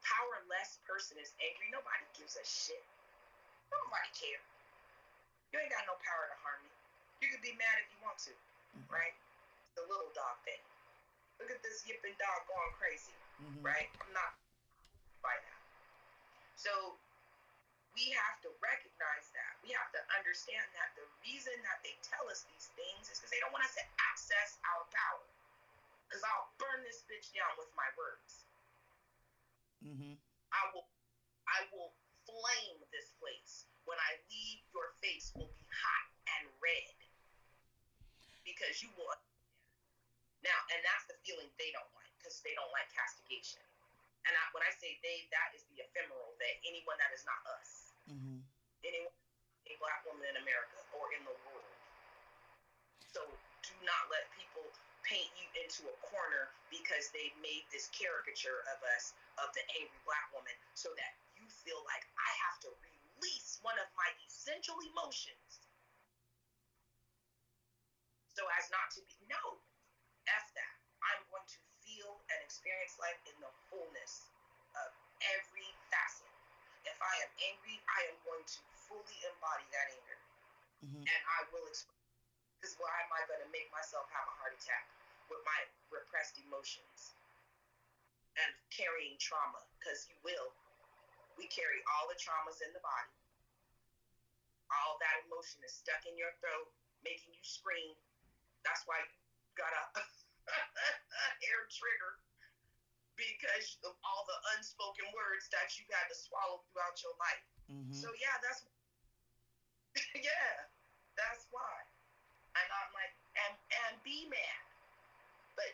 S1: powerless person is angry, nobody gives a shit. Nobody care. You ain't got no power to harm me. You can be mad if you want to, mm-hmm. right? The little dog thing. Look at this yipping dog going crazy, mm-hmm. right? I'm not by that. So we have to recognize that. We have to understand that the reason that they tell us these things is because they don't want us to access our power because I'll burn this bitch down with my words.
S2: Mm-hmm.
S1: I will, I will flame this place. When I leave, your face will be hot and red because you will. Now, and that's the feeling they don't like because they don't like castigation. And I, when I say they, that is the ephemeral that Anyone that is not us.
S2: Mm-hmm.
S1: Anyone, a black woman in America or in the world. So do not let people paint you into a corner because they made this caricature of us of the angry black woman so that you feel like I have to release one of my essential emotions so as not to be no f that i'm going to feel and experience life in the fullness of every facet if i am angry i am going to fully embody that anger
S2: mm-hmm.
S1: and i will express because why am I going to make myself have a heart attack with my repressed emotions and carrying trauma? Because you will. We carry all the traumas in the body. All that emotion is stuck in your throat, making you scream. That's why you got a hair trigger because of all the unspoken words that you had to swallow throughout your life.
S2: Mm-hmm.
S1: So yeah, that's yeah, that's why. And I'm like, and and be mad, but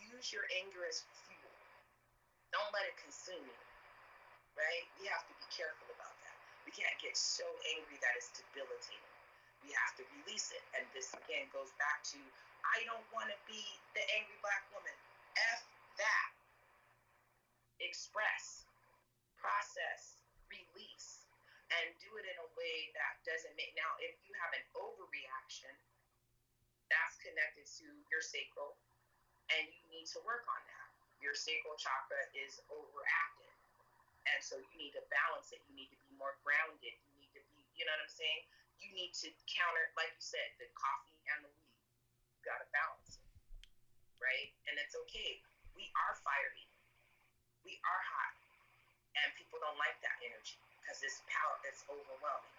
S1: use your anger as fuel. Don't let it consume you, right? We have to be careful about that. We can't get so angry that it's debilitating. We have to release it. And this again goes back to I don't want to be the angry black woman. F that. Express, process, release, and do it in a way that doesn't make. Now, if you have an overreaction, that's connected to your sacral, and you need to work on that. Your sacral chakra is overactive. And so you need to balance it. You need to be more grounded. You need to be, you know what I'm saying? You need to counter, like you said, the coffee and the weed. You got to balance it, right? And it's okay. We are fiery. We are hot. And people don't like that energy because this power is overwhelming.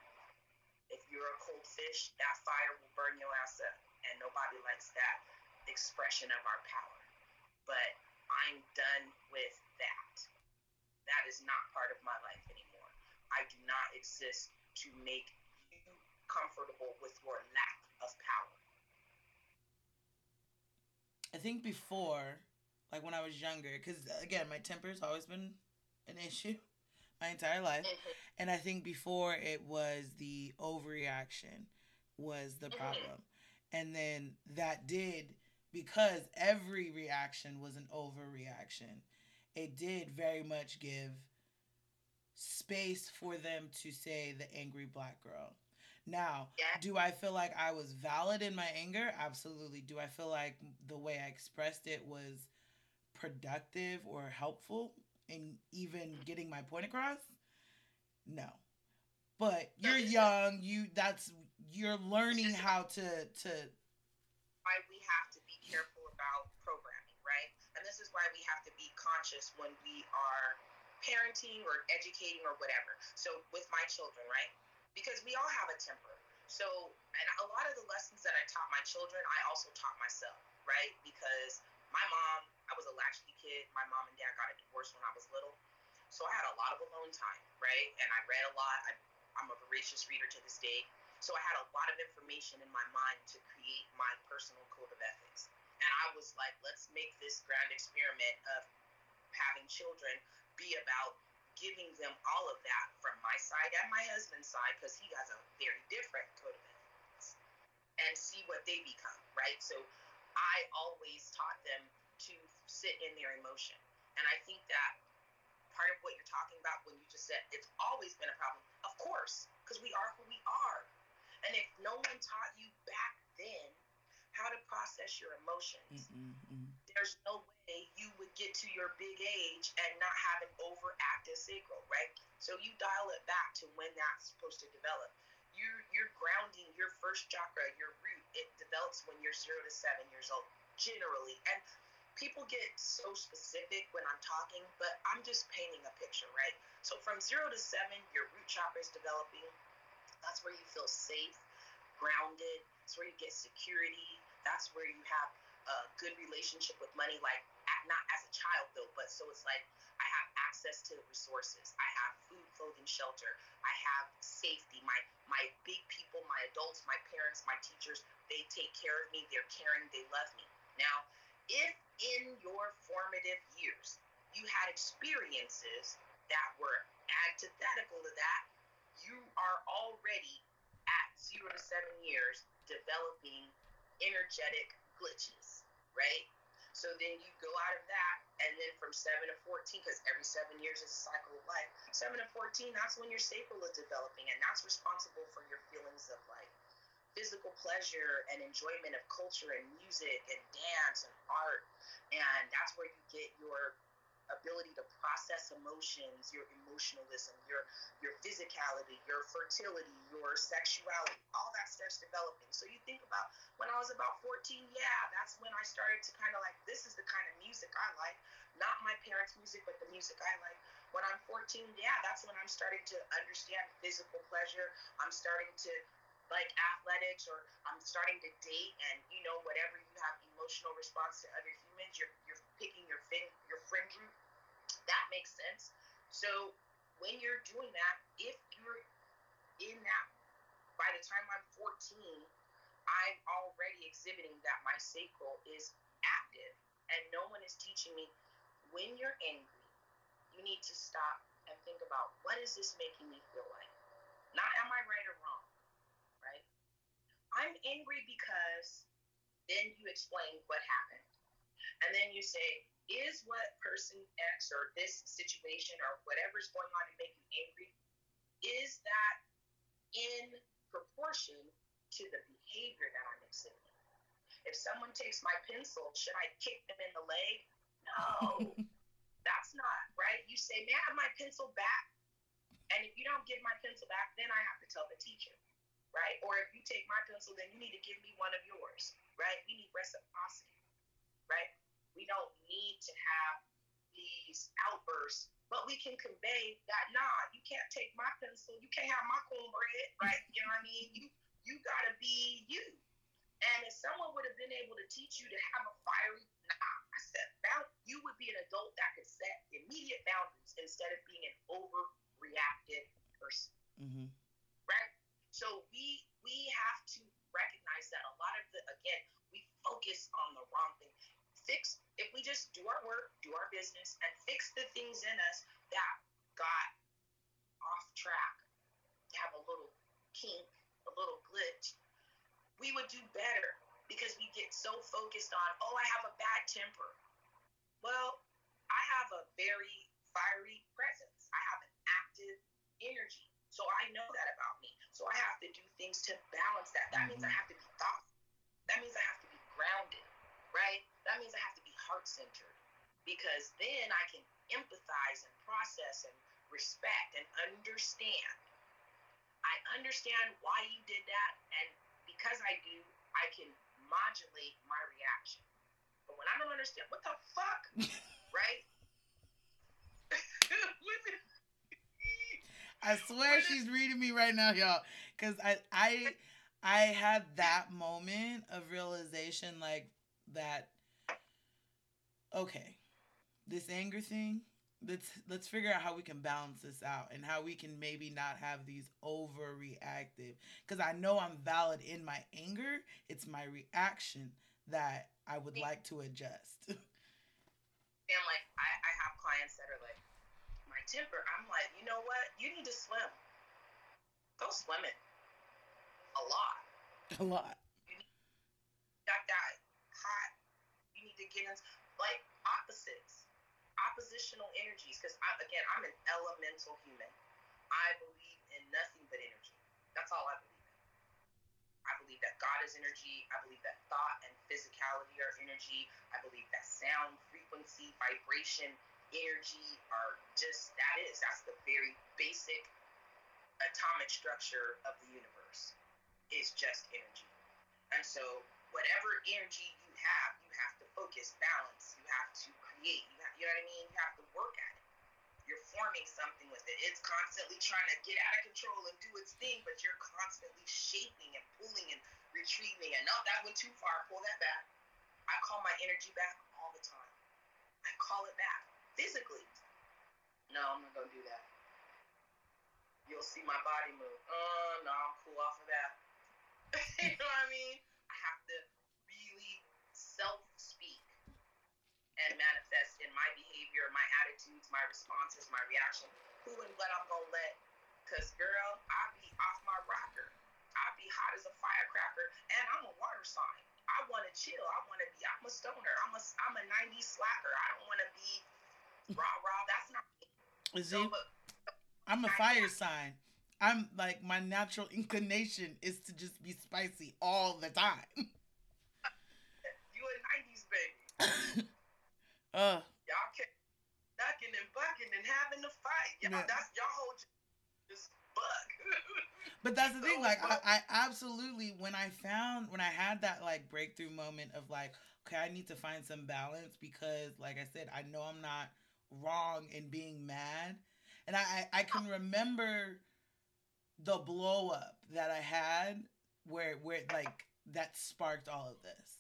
S1: If you're a cold fish, that fire will burn your ass up. And nobody likes that expression of our power. But I'm done with that. That is not part of my life anymore. I do not exist to make you comfortable with your lack of power.
S2: I think before, like when I was younger, because again, my temper's always been an issue my entire life. Mm-hmm. And I think before it was the overreaction was the mm-hmm. problem. Mm-hmm. And then that did because every reaction was an overreaction. It did very much give space for them to say the angry black girl. Now, yeah. do I feel like I was valid in my anger? Absolutely. Do I feel like the way I expressed it was productive or helpful in even getting my point across? No. But you're young, you that's you're learning how to to
S1: why we have to be careful about programming, right? And this is why we have to be conscious when we are parenting or educating or whatever. So with my children, right? Because we all have a temper. So, and a lot of the lessons that I taught my children, I also taught myself, right? Because my mom, I was a latchkey kid. My mom and dad got a divorce when I was little. So I had a lot of alone time, right? And I read a lot. I, I'm a voracious reader to this day. So I had a lot of information in my mind to create my personal code of ethics. And I was like, let's make this grand experiment of having children be about giving them all of that from my side and my husband's side because he has a very different code of ethics and see what they become, right? So I always taught them to sit in their emotion. And I think that part of what you're talking about when you just said it's always been a problem, of course, because we are who we are. And if no one taught you back then how to process your emotions, mm-hmm. there's no way you would get to your big age and not have an overactive sacral, right? So you dial it back to when that's supposed to develop. You're, you're grounding your first chakra, your root. It develops when you're zero to seven years old, generally. And people get so specific when I'm talking, but I'm just painting a picture, right? So from zero to seven, your root chakra is developing. That's where you feel safe, grounded. That's where you get security. That's where you have a good relationship with money, like not as a child though, but so it's like I have access to resources. I have food, clothing, shelter. I have safety. My my big people, my adults, my parents, my teachers, they take care of me. They're caring. They love me. Now, if in your formative years you had experiences that were antithetical to that, you are already at zero to seven years developing energetic glitches, right? So then you go out of that, and then from seven to 14, because every seven years is a cycle of life, seven to 14, that's when your sacral is developing, and that's responsible for your feelings of like physical pleasure and enjoyment of culture and music and dance and art. And that's where you get your ability to process emotions, your emotionalism, your your physicality, your fertility, your sexuality, all that starts developing. So you think about when I was about 14, yeah, that's when I started to kind of like this is the kind of music I like, not my parents' music, but the music I like. When I'm 14, yeah, that's when I'm starting to understand physical pleasure. I'm starting to like athletics or I'm starting to date and you know whatever you have emotional response to other humans, you're you're picking your fin your friend group. That makes sense. So when you're doing that, if you're in that by the time I'm 14, I'm already exhibiting that my sacral is active and no one is teaching me when you're angry, you need to stop and think about what is this making me feel like? Not am I right or wrong? I'm angry because then you explain what happened. And then you say, is what person X or this situation or whatever's going on to make you angry, is that in proportion to the behavior that I'm exhibiting? If someone takes my pencil, should I kick them in the leg? No, that's not right. You say, May I have my pencil back? And if you don't give my pencil back, then I have to tell the teacher, right? Or if you take my pencil, then you need to give me one of yours, right? We need reciprocity, right? We don't need to have these outbursts, but we can convey that, nah, you can't take my pencil, you can't have my cornbread, right? You know what I mean? You you gotta be you. And if someone would have been able to teach you to have a fiery, nah, I said, you would be an adult that could set immediate boundaries instead of being an overreactive person. Mm-hmm. So we we have to recognize that a lot of the again we focus on the wrong thing. Fix if we just do our work, do our business, and fix the things in us that got off track, have a little kink, a little glitch, we would do better because we get so focused on, oh, I have a bad temper. Well, I have a very fiery presence. I have an active energy. So I know that about me. So I have to do things to balance that. That means I mm-hmm. have to be thoughtful. That means I have to be grounded, right? That means I have to be heart centered because then I can empathize and process and respect and understand. I understand why you did that and because I do, I can modulate my reaction. But when I don't understand, what the fuck, right?
S2: I swear she's reading me right now, y'all, because I I I had that moment of realization, like that. Okay, this anger thing let's let's figure out how we can balance this out and how we can maybe not have these overreactive because i know i'm valid in my anger. It's my reaction that i would like to adjust.
S1: And like I, I have clients that are like temper. I'm like you know what? You need to swim. Go swimming. A lot.
S2: A lot.
S1: You need, that guy. Hot. You need to get in like opposites. Oppositional energies. Because again i'm an elemental human. I believe in nothing but energy. That's all i believe in. I believe that god is energy. I believe that thought and physicality are energy. I believe that sound frequency vibration energy are just that is that's the very basic atomic structure of the universe is just energy and so whatever energy you have you have to focus balance you have to create you you know what I mean? You have to work at it. You're forming something with it. It's constantly trying to get out of control and do its thing, but you're constantly shaping and pulling and retrieving. And no, that went too far. Pull that back. I call my energy back all the time. I call it back physically. No, I'm not gonna do that. You'll see my body move. Oh no, I'm cool off of that. you know what I mean? I have to really self speak and manifest in my behavior, my attitudes, my responses, my reaction, who and what I'm gonna let. Cause girl, I be off my rocker. I be hot as a firecracker, and I'm a water sign. I want to chill. I want to be. I'm a stoner. I'm a. I'm a '90s slacker. I don't want to be rah rah. That's not me.
S2: Is so, but, I'm a fire sign. I'm like my natural inclination is to just be spicy all the time.
S1: you a '90s baby. Uh. Y'all kept ducking and bucking and having to fight. Y'all, yeah. that's y'all whole just buck.
S2: but that's the thing. Like I, I absolutely when I found when I had that like breakthrough moment of like, okay, I need to find some balance because, like I said, I know I'm not wrong in being mad, and I I, I can remember the blow up that I had where where like that sparked all of this.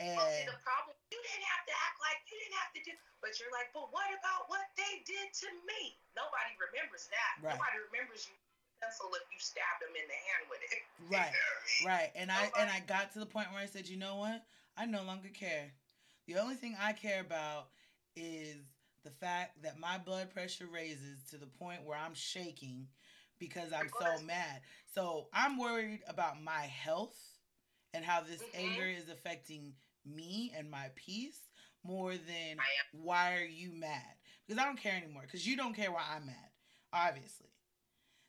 S1: And well, see, the problem, you didn't have to act like you didn't have to do, but you're like, but what about what they did to me? Nobody remembers that. Right. Nobody remembers you pencil if you stabbed them in the hand with it.
S2: Right, right. And Nobody. I and I got to the point where I said, you know what? I no longer care. The only thing I care about is the fact that my blood pressure raises to the point where I'm shaking because I'm so mad. So I'm worried about my health and how this mm-hmm. anger is affecting me and my peace more than why are you mad? Because I don't care anymore. Because you don't care why I'm mad, obviously.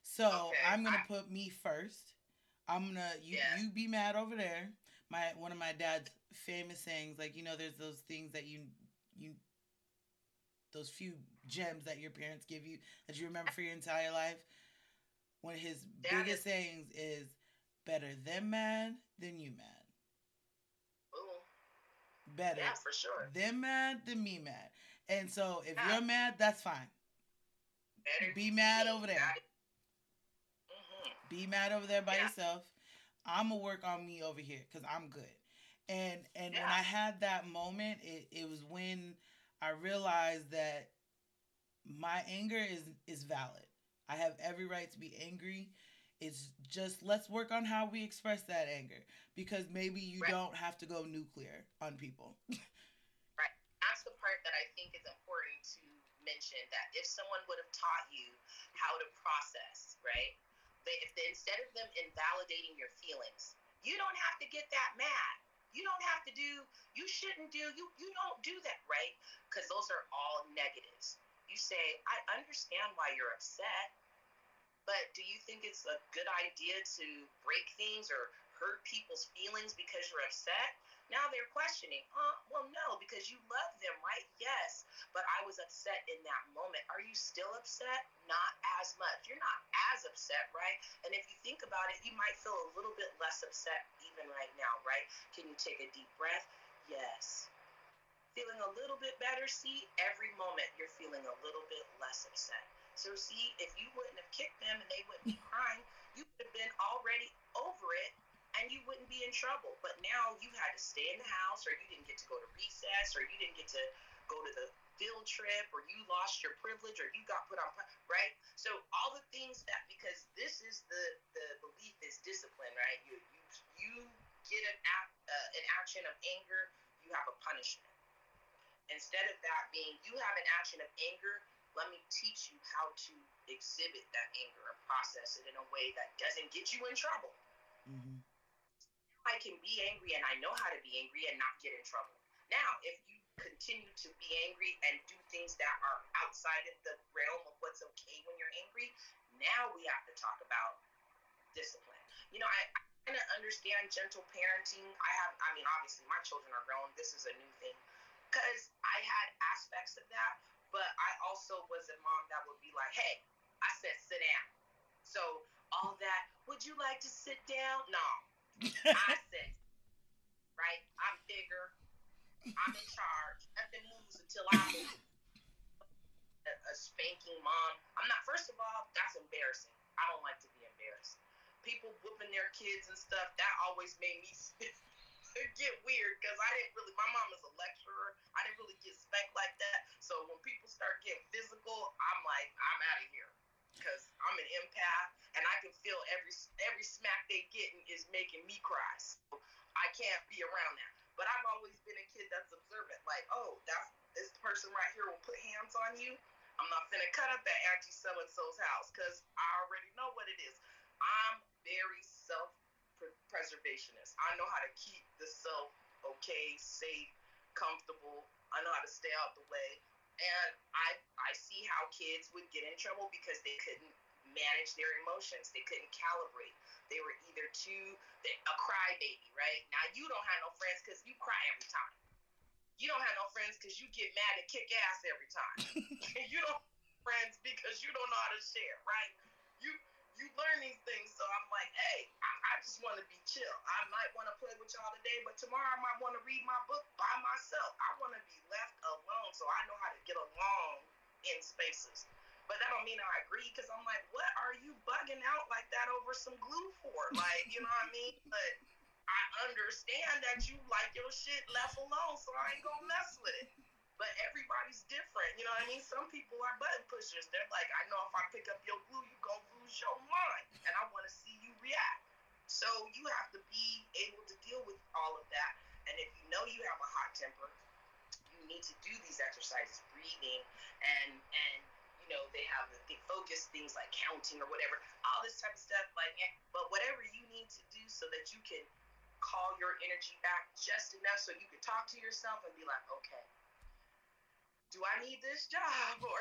S2: So okay. I'm gonna put me first. I'm gonna you yeah. you be mad over there. My one of my dad's famous sayings, like you know, there's those things that you you those few gems that your parents give you that you remember for your entire life. One of his that biggest is... sayings is better them mad than you mad. Better.
S1: Yeah, for sure.
S2: Them mad than me mad. And so if yeah. you're mad, that's fine. Better be mad over there. Mm-hmm. Be mad over there by yeah. yourself. I'm gonna work on me over here because I'm good. And and when I had that moment, it, it was when I realized that my anger is is valid. I have every right to be angry. It's just let's work on how we express that anger because maybe you right. don't have to go nuclear on people.
S1: right. That's the part that I think is important to mention that if someone would have taught you how to process, right? They, if they, instead of them invalidating your feelings, you don't have to get that mad. You don't have to do, you shouldn't do, you, you don't do that, right? Because those are all negatives. You say, I understand why you're upset, but do you think it's a good idea to break things or hurt people's feelings because you're upset? Now they're questioning, uh, well, no, because you love them, right? Yes, but I was upset in that moment. Are you still upset? Not as much. You're not as upset, right? And if you think about it, you might feel a little bit less upset even right now, right? Can you take a deep breath? Yes. Feeling a little bit better? See, every moment you're feeling a little bit less upset. So, see, if you wouldn't have kicked them and they wouldn't be crying, you would have been already over it and you wouldn't be in trouble. But now you had to stay in the house, or you didn't get to go to recess, or you didn't get to go to the field trip, or you lost your privilege, or you got put on right. So all the things that because this is the the belief is discipline, right? You you you get an act, uh, an action of anger, you have a punishment. Instead of that being you have an action of anger, let me teach you how to exhibit that anger and process it in a way that doesn't get you in trouble. I can be angry and I know how to be angry and not get in trouble. Now, if you continue to be angry and do things that are outside of the realm of what's okay when you're angry, now we have to talk about discipline. You know, I, I kind of understand gentle parenting. I have, I mean, obviously my children are grown. This is a new thing because I had aspects of that, but I also was a mom that would be like, hey, I said sit down. So all that, would you like to sit down? No, I said, right? I'm bigger. I'm in charge. Nothing moves until I move. A, a spanking mom. I'm not. First of all, that's embarrassing. I don't like to be embarrassed. People whooping their kids and stuff. That always made me get weird because I didn't really. My mom is a lecturer. I didn't really get spanked like that. So when people start getting physical, I'm like, I'm out of here because I'm an empath and I can feel every every smack they getting is making me cry. So I can't be around that. But I've always been a kid that's observant. Like, oh, that's this person right here will put hands on you. I'm not gonna cut up at Auntie so and so's house because I already know what it is. I'm very self preservationist. I know how to keep the self okay, safe, comfortable. I know how to stay out the way and I I see how kids would get in trouble because they couldn't manage their emotions. They couldn't calibrate. They were either too a crybaby, right? Now you don't have no friends because you cry every time. You don't have no friends because you get mad and kick ass every time. you don't friends because you don't know how to share, right? You you learn these things. So I'm like, hey, I, I just want to be chill. I might want to play with y'all today, but tomorrow I might want to read my book by myself. I want to be left alone so I know how to get along in spaces. But that don't mean I agree because I'm like, what are you bugging out like that over some glue for? Like, you know what I mean? But I understand that you like your shit left alone, so I ain't gonna mess with it but everybody's different. You know what I mean? Some people are button pushers. They're like, I know if I pick up your glue, you gonna lose your mind, and I want to see you react. So you have to be able to deal with all of that. And if you know you have a hot temper, you need to do these exercises, breathing, and and you know they have the, the focus things like counting or whatever, all this type of stuff. Like, eh, but whatever you need to do so that you can call your energy back just enough so you can talk to yourself and be like, okay, do I need this job or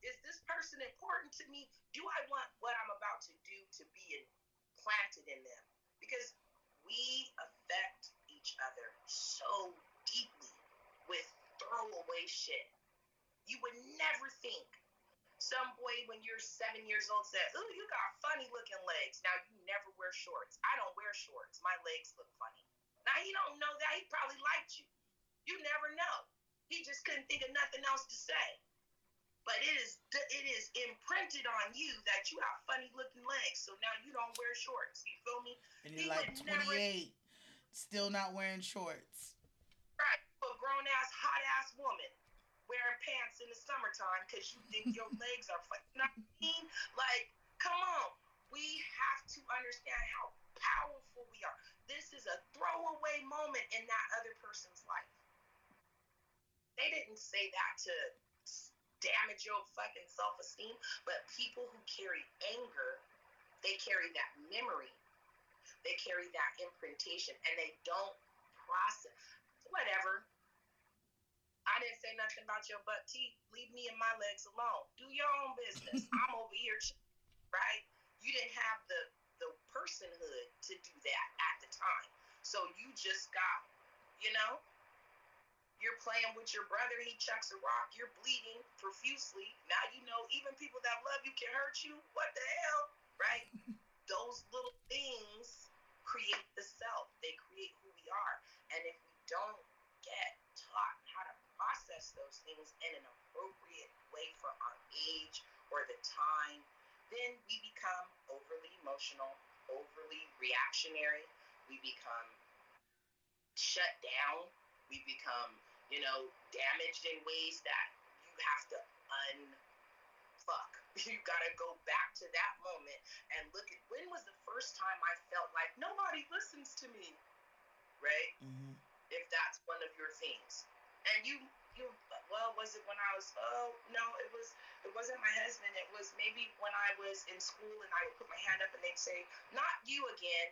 S1: is this person important to me? Do I want what I'm about to do to be implanted in them? Because we affect each other so deeply with throwaway shit. You would never think some boy when you're seven years old said, "Ooh, you got funny looking legs." Now you never wear shorts. I don't wear shorts. My legs look funny. Now he don't know that. He probably liked you. You never know. He just couldn't think of nothing else to say. But it is it is imprinted on you that you have funny looking legs. So now you don't wear shorts. You feel me?
S2: And you're he like 28, never... still not wearing shorts.
S1: Right, a grown ass, hot ass woman wearing pants in the summertime because you think your legs are flat. You know what I mean? Like, come on. We have to understand how powerful we are. This is a throwaway moment in that other person's life. They didn't say that to damage your fucking self esteem, but people who carry anger, they carry that memory, they carry that imprintation, and they don't process. Whatever, I didn't say nothing about your butt teeth. Leave me and my legs alone. Do your own business. I'm over here, right? You didn't have the the personhood to do that at the time. So you just got, you know, you're playing with your brother. He chucks a rock. You're bleeding profusely. Now you know even people that love you can hurt you. What the hell, right? Those little things create the self. They create who we are. And if we don't get taught how to process those things in an appropriate way for our age or the time, then we become overly emotional, overly reactionary. We become shut down. We become, you know, damaged in ways that you have to unfuck. You gotta go back to that moment and look at when was the first time I felt like nobody listens to me, right? Mm-hmm. If that's one of your things, and you you well was it when I was oh no it was it wasn't my husband it was maybe when I was in school and I would put my hand up and they'd say not you again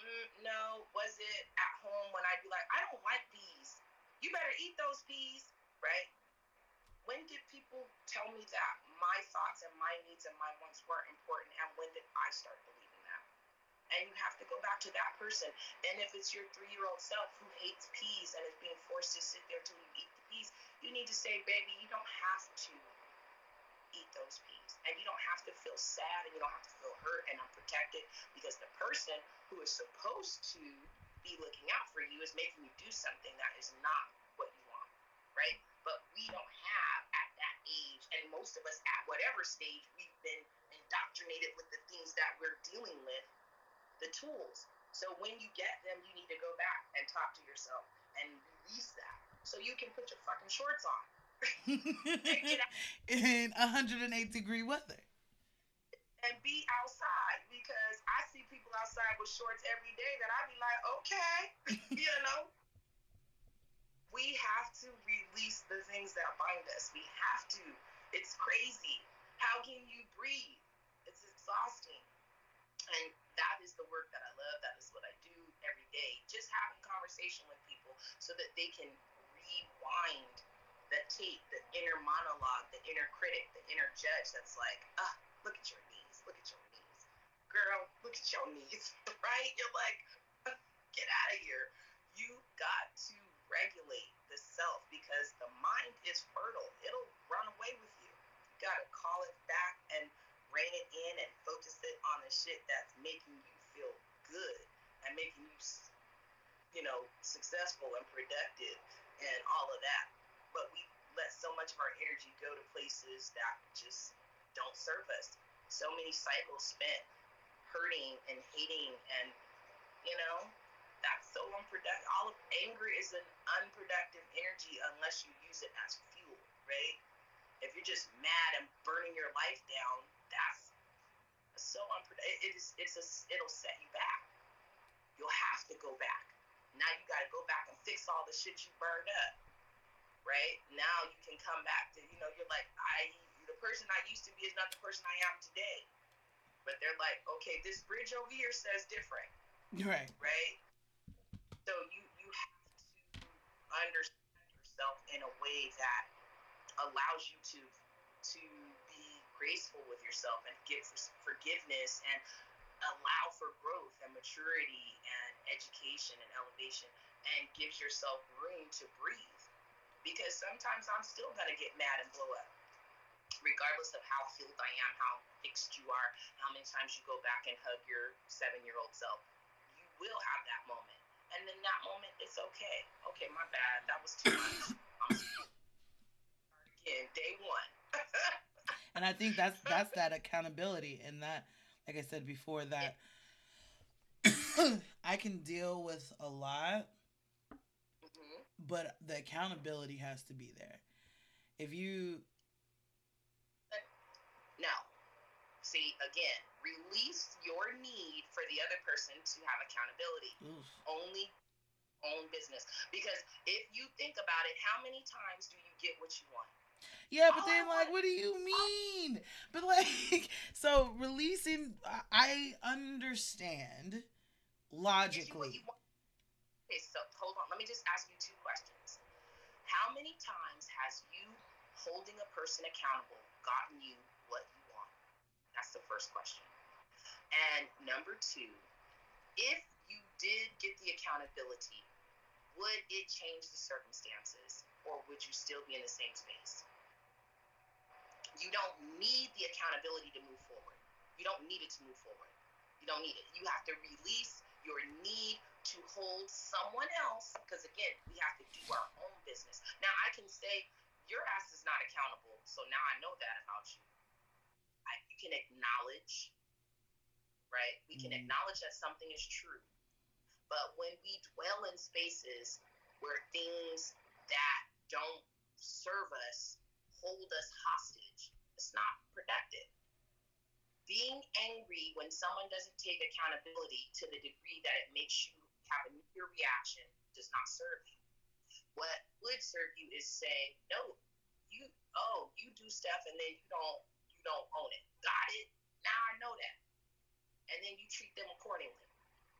S1: mm, no was it at home when I'd be like I don't like peas you better eat those peas right when did people tell me that my thoughts and my needs and my wants weren't important and when did I start believing that? and you have to go back to that person. And if it's your three year old self who hates peas and is being forced to sit there till you eat the peas, you need to say, baby, you don't have to eat those peas. And you don't have to feel sad and you don't have to feel hurt and unprotected because the person who is supposed to be looking out for you is making you do something that is not what you want, right? But we don't have at that age, and most of us at whatever stage, we've been indoctrinated with the things that we're dealing with the tools. So when you get them, you need to go back and talk to yourself and release that so you can put your fucking shorts on.
S2: in 108 degree weather.
S1: And be outside because I see people outside with shorts every day that I be like, okay, you know. We have to release the things that bind us. We have to. It's crazy. How can you breathe? It's exhausting. And that is the work that I love. That is what I do every day. Just having conversation with people so that they can rewind the tape, the inner monologue, the inner critic, the inner judge that's like, ah, look at your look at your knees. Girl, look at your knees, right? You're like, get out of here. You got to regulate the self because the mind is fertile. It'll run away with you. You got to call it back and rein it in and focus it on the shit that's making you feel good and making you, you know, successful and productive and all of that. But we let so much of our energy go to places that just don't serve us. So many cycles spent hurting and hating and, you know, that's so unproductive. All of anger is an unproductive energy unless you use it as fuel, right? If you're just mad and burning your life down, that's so unpredictable. It is, it's a, it'll set you back. You'll have to go back. Now you got to go back and fix all the shit you burned up. right? Now you can come back to, you know, you're like, I, the person I used to be is not the person I am today. But they're like, okay, this bridge over here says different.
S2: Right.
S1: Right? So you, you have to understand yourself in a way that allows you to to be graceful with yourself and give forgiveness and allow for growth and maturity and education and elevation and gives yourself room to breathe because sometimes I'm still gonna get mad and blow up regardless of how healed I am, how fixed you are, how many times you go back and hug your seven year old self you will have that moment. And then that moment, it's okay. Okay, my bad. That was too much. I'm again, day one.
S2: and I think that's that's that accountability and that, like I said before, that I can deal with a lot, mm-hmm. but the accountability has to be there. If you
S1: no, see again, release your need for the other person to have accountability. Oof. Only own business. Because if you think about it, how many times do you get what you want?
S2: Yeah, but then like, what do you mean? But like, so releasing, I understand logically.
S1: Okay, so hold on. Let me just ask you two questions. How many times has you holding a person accountable gotten you what you? That's the first question. And number two, if you did get the accountability, would it change the circumstances or would you still be in the same space? You don't need the accountability to move forward. You don't need it to move forward. You don't need it. You have to release your need to hold someone else because again, we have to do our own business. Now I can say your ass is not accountable, so now I know that about you. I, you can acknowledge right? We can mm. acknowledge that something is true. But when we dwell in spaces where things that don't serve us hold us hostage, it's not productive. Being angry when someone doesn't take accountability to the degree that it makes you have a knee reaction does not serve you. What would serve you is saying, no, you oh, you do stuff and then you don't you don't own it. Got it? Now I know that and then you treat them accordingly,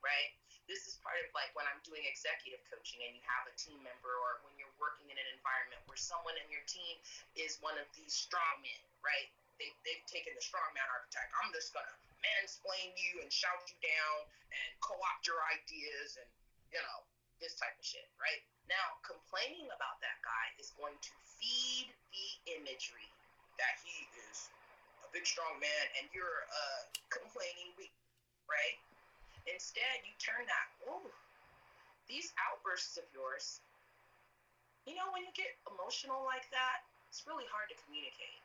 S1: right? This is part of like when I'm doing executive coaching and you have a team member or when you're working in an environment where someone in your team is one of these strong men, right? They, they've taken the strongman archetype. I'm just going to mansplain you and shout you down and co-opt your ideas and, you know, this type of shit, right? Now, complaining about that guy is going to feed the imagery that he is big strong man and you're uh, complaining weak, right? Instead, you turn that, oh, these outbursts of yours, you know, when you get emotional like that, it's really hard to communicate.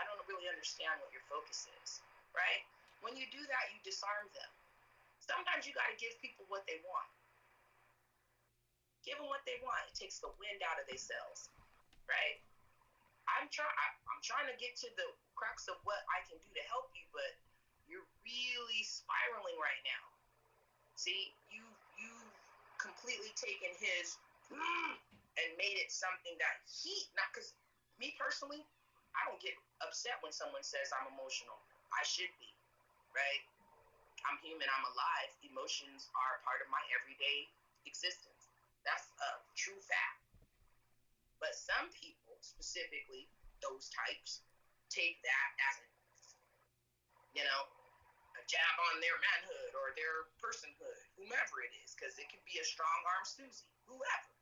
S1: I don't really understand what your focus is, right? When you do that, you disarm them. Sometimes you got to give people what they want. Give them what they want. It takes the wind out of their sails, right? I'm trying. I'm trying to get to the crux of what I can do to help you, but you're really spiraling right now. See, you you've completely taken his and made it something that he not because me personally, I don't get upset when someone says I'm emotional. I should be, right? I'm human. I'm alive. Emotions are part of my everyday existence. That's a true fact. But some people, specifically those types, take that as a, you know, a jab on their manhood or their personhood, whomever it is, because it could be a strong arm Susie, whoever,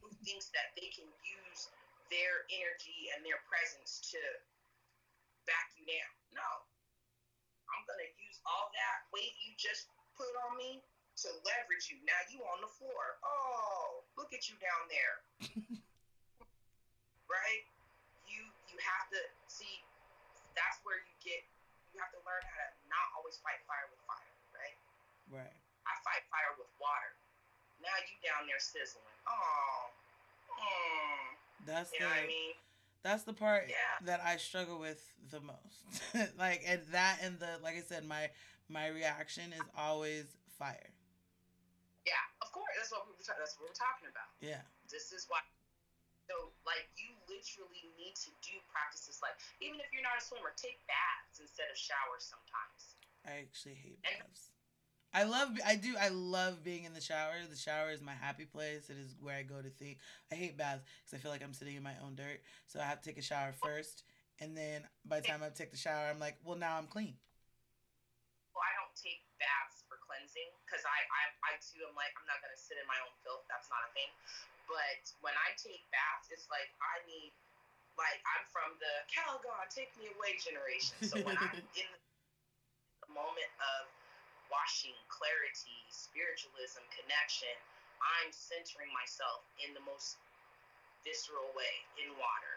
S1: who thinks that they can use their energy and their presence to back you down. No. I'm to use all that weight you just put on me to leverage you. Now you on the floor. Oh, look at you down there. right? You you have to see that's where you get you have to learn how to not always fight fire with fire, right?
S2: Right.
S1: I fight fire with water. Now you down there sizzling. Oh, mm.
S2: that's
S1: you
S2: the,
S1: I mean.
S2: That's the part
S1: yeah.
S2: that I struggle with the most. like and that and the like I said, my my reaction is always fire.
S1: Yeah, of course. That's what we were. That's what we're talking about.
S2: Yeah.
S1: This is why So, like, you literally need to do practices like, even if you're not a swimmer, take baths instead of showers sometimes.
S2: I actually hate baths. I love I do I love being in the shower. The shower is my happy place. It is where I go to think. I hate baths because I feel like I'm sitting in my own dirt. So I have to take a shower first, and then by the time I take the shower, I'm like, well, now I'm clean.
S1: Well, I don't take baths because I, I I too am like I'm not gonna sit in my own filth. That's not a thing. But when I take baths, it's like I need like I'm from the Calgon, take me away generation. So when I'm in the moment of washing, clarity, spiritualism, connection, I'm centering myself in the most visceral way in water.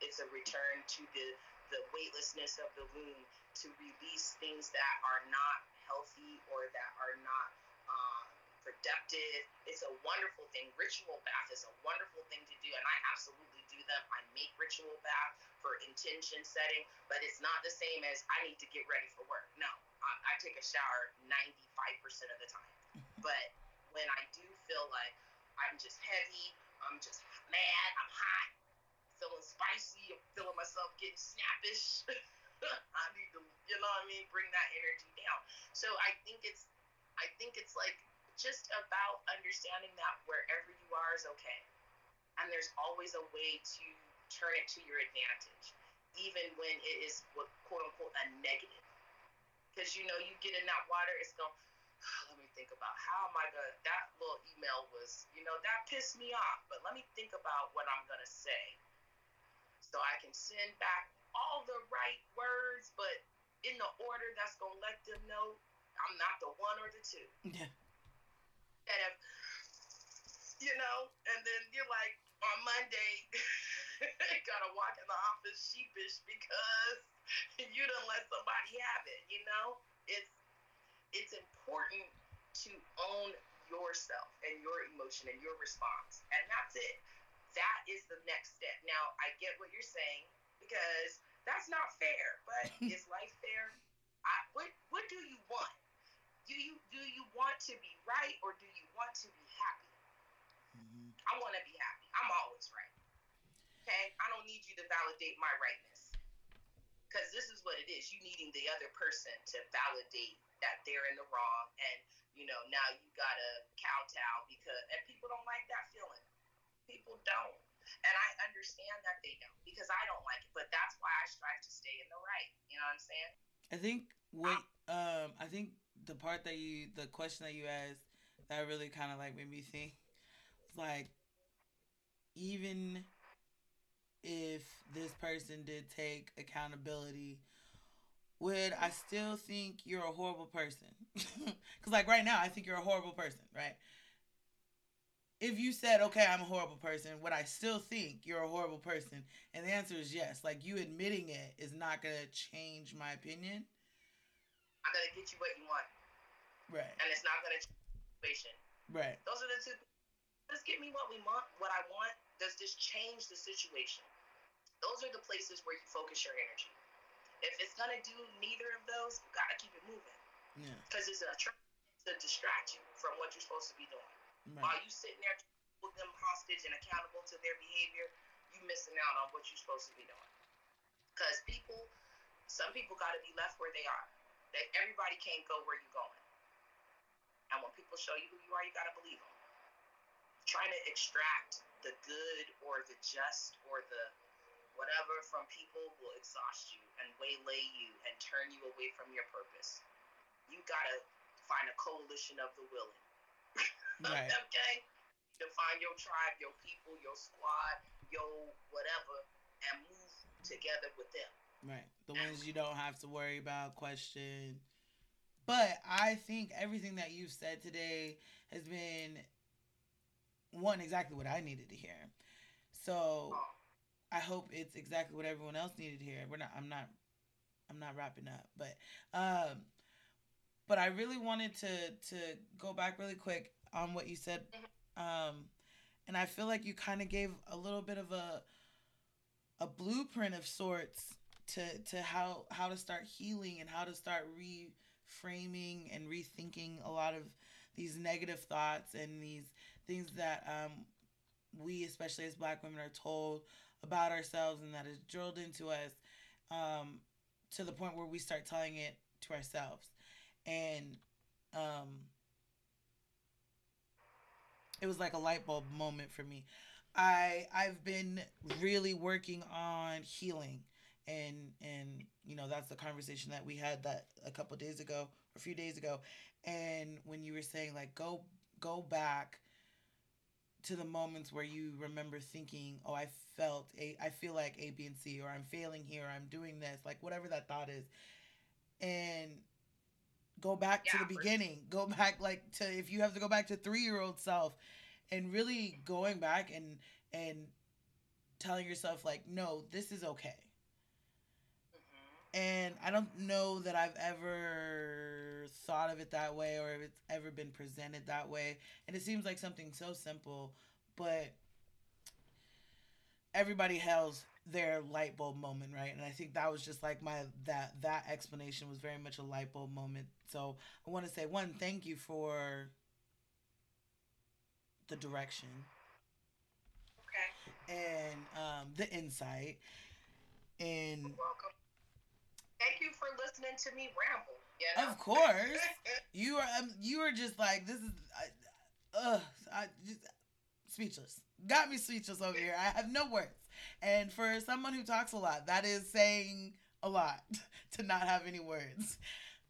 S1: It's a return to the, the weightlessness of the womb to release things that are not healthy or that are not um, productive. It's a wonderful thing. Ritual bath is a wonderful thing to do, and I absolutely do them. I make ritual bath for intention setting, but it's not the same as I need to get ready for work. No, I, I take a shower 95% of the time. But when I do feel like I'm just heavy, I'm just mad, I'm hot, feeling spicy, I'm feeling myself getting snappish. I need to, you know what I mean, bring that energy down. So I think it's, I think it's like just about understanding that wherever you are is okay, and there's always a way to turn it to your advantage, even when it is what quote unquote a negative because you know you get in that water, it's going. Let me think about how am I gonna. That little email was, you know, that pissed me off. But let me think about what I'm gonna say, so I can send back all the right words, but in the order that's gonna let them know I'm not the one or the two.
S2: Yeah.
S1: That have, you know, and then you're like on Monday, gotta walk in the office sheepish because you don't let somebody have it. You know, it's it's important to own yourself and your emotion and your response, and that's it. That is the next step. Now, I get what you're saying because that's not fair. But is life fair? I, what What do you want? Do you do you want to be right or do you want to be happy? Mm-hmm. I want to be happy. I'm always right. Okay, I don't need you to validate my rightness because this is what it is. You needing the other person to validate that they're in the wrong, and you know now you gotta kowtow because and people don't like that feeling. People don't, and I understand that they don't because I don't like it. But that's why I strive to stay in the right. You know what I'm saying?
S2: I think what um I think the part that you the question that you asked that really kind of like made me think like even if this person did take accountability, would I still think you're a horrible person? Because, like, right now, I think you're a horrible person, right? If you said, okay, I'm a horrible person, would I still think you're a horrible person? And the answer is yes. Like, you admitting it is not going to change my opinion.
S1: I'm going to get you what you want.
S2: Right.
S1: And it's not going to change the situation.
S2: Right.
S1: Those are the two. Let's get me what we want, what I want, does this change the situation? Those are the places where you focus your energy. If it's gonna do neither of those, you gotta keep it moving.
S2: Yeah.
S1: Because it's a trap to distract you from what you're supposed to be doing. Right. While you sitting there with them hostage and accountable to their behavior, you missing out on what you're supposed to be doing. Because people, some people gotta be left where they are. That everybody can't go where you're going. And when people show you who you are, you gotta believe them. Trying to extract the good or the just or the whatever from people will exhaust you and waylay you and turn you away from your purpose. You gotta find a coalition of the willing.
S2: Right.
S1: okay? To find your tribe, your people, your squad, your whatever, and move together with them.
S2: Right. The ones you don't have to worry about, question. But I think everything that you've said today has been one exactly what I needed to hear. So I hope it's exactly what everyone else needed to hear. We're not I'm not I'm not wrapping up, but um but I really wanted to to go back really quick on what you said um and I feel like you kind of gave a little bit of a a blueprint of sorts to to how how to start healing and how to start reframing and rethinking a lot of these negative thoughts and these things that um, we, especially as black women, are told about ourselves and that is drilled into us um, to the point where we start telling it to ourselves. And um, it was like a light bulb moment for me. I I've been really working on healing and and you know that's the conversation that we had that a couple days ago a few days ago and when you were saying like go go back to the moments where you remember thinking oh i felt a i feel like a b and c or i'm failing here or i'm doing this like whatever that thought is and go back yeah, to the beginning. Go back like to if you have to go back to three year old self and really going back and and telling yourself like no this is okay. Mm-hmm. And I don't know that I've ever thought of it that way or if it's ever been presented that way. And it seems like something so simple, but everybody has their light bulb moment, right? And I think that was just like my that that explanation was very much a light bulb moment. So I want to say one, thank you for the direction.
S1: Okay.
S2: And um, the insight. And welcome.
S1: Thank you for listening to me ramble. You know?
S2: Of course, you are. Um, you are just like this is. I, uh, I just speechless. Got me speechless over here. I have no words. And for someone who talks a lot, that is saying a lot to not have any words.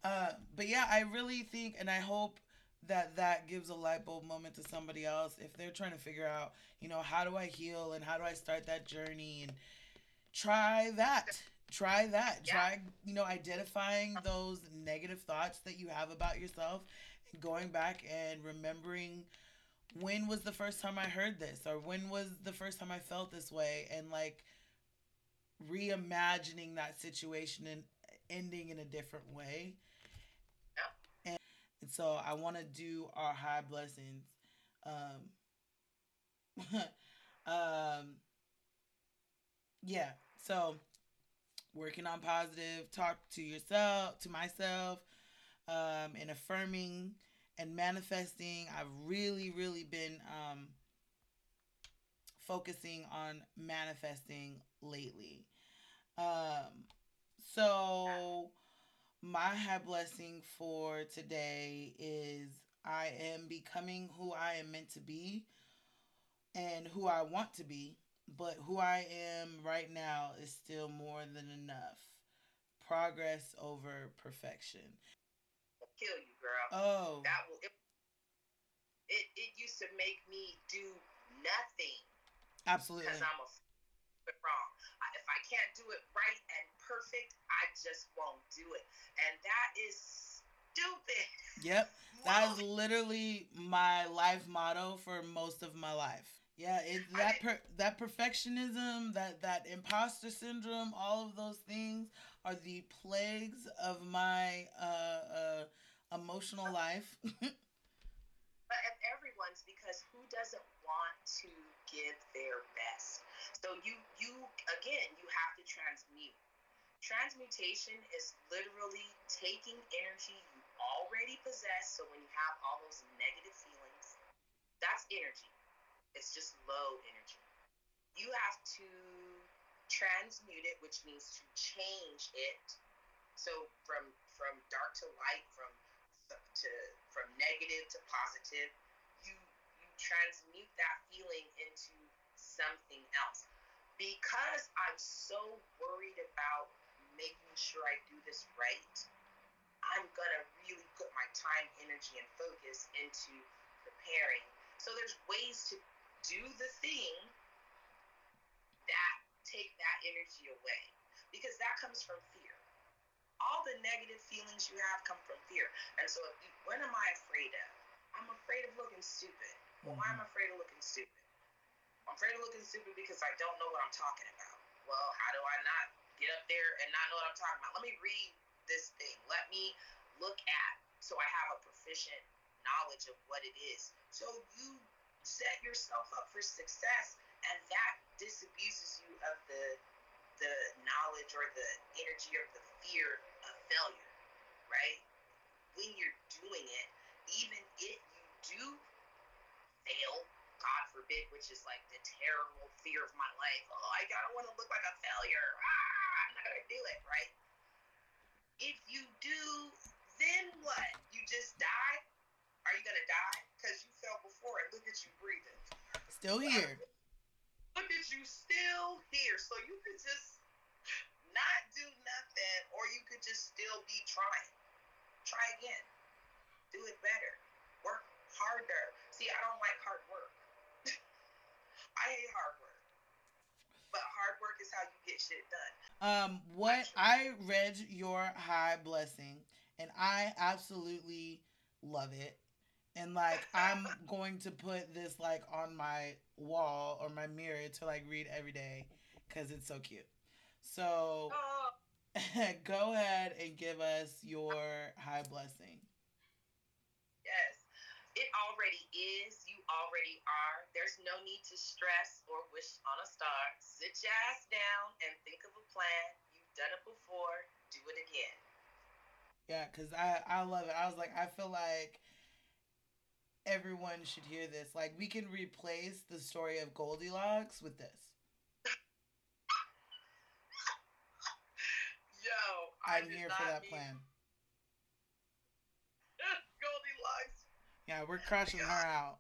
S2: Uh, but yeah, I really think, and I hope that that gives a light bulb moment to somebody else if they're trying to figure out, you know, how do I heal and how do I start that journey and try that try that yeah. try you know identifying those negative thoughts that you have about yourself and going back and remembering when was the first time i heard this? Or when was the first time i felt this way? And like reimagining that situation and ending in a different way.
S1: Yeah.
S2: and, and so i want to do our high blessings. Um um yeah. So working on positive, talk to yourself, to myself, um, and affirming and manifesting. I've really, really been um, focusing on manifesting lately. Um, so, my high blessing for today is I am becoming who I am meant to be and who I want to be but who I am right now is still more than enough. Progress over perfection.
S1: I'll kill you, girl.
S2: Oh.
S1: That will it, it, it used to make me do nothing.
S2: Absolutely.
S1: Because I'm a wrong. I, if I can't do it right and perfect, I just won't do it. And that is stupid.
S2: Yep. That is literally my life motto for most of my life. Yeah, it that per, that perfectionism, that that imposter syndrome, all of those things are the plagues of my uh, uh, emotional life.
S1: but everyone's because who doesn't want to give their best? So you you again you have to transmute. Transmutation is literally taking energy you already possess. So when you have all those negative feelings, that's energy it's just low energy. You have to transmute it, which means to change it. So from from dark to light, from to from negative to positive, you you transmute that feeling into something else. Because I'm so worried about making sure I do this right, I'm gonna really put my time, energy, and focus into preparing. So there's ways to do the thing that take that energy away because that comes from fear. All the negative feelings you have come from fear. And so, you, what am I afraid of? I'm afraid of looking stupid. Well, why am I mm-hmm. afraid of looking stupid? I'm afraid of looking stupid because I don't know what I'm talking about. Well, how do I not get up there and not know what I'm talking about? Let me read this thing. Let me look at so I have a proficient knowledge of what it is. So you set yourself up for success and that disabuses you of the the knowledge or the energy or the fear of failure right when you're doing it even if you do fail God forbid, which is like the terrible fear of my life. Oh, I don't want to look like a failure. Ah, I'm not gonna do it, right? If you do, then what? You just die? Are you gonna die? Because you fell before and look at you breathing.
S2: Still here.
S1: Look at you still here. So you could just not do nothing, or you could just still be trying. Try again. Do it better. Work harder. See, I don't like hard work. I hate hard work. But hard work is how you get shit done.
S2: Um, what I read your high blessing, and I absolutely love it. And like I'm going to put this like on my wall or my mirror to like read every day because it's so cute. So
S1: Oh,
S2: go ahead and give us your high blessing.
S1: yes. It already is. You already are. There's no need to stress or wish on a star. Sit your ass down and think of a plan. You've done it before. Do it again.
S2: Yeah, cause I I love it. I was like, I feel like everyone should hear this. Like, we can replace the story of Goldilocks with this.
S1: Yo, I
S2: I'm here for that plan.
S1: Goldilocks.
S2: Yeah, we're crushing her out.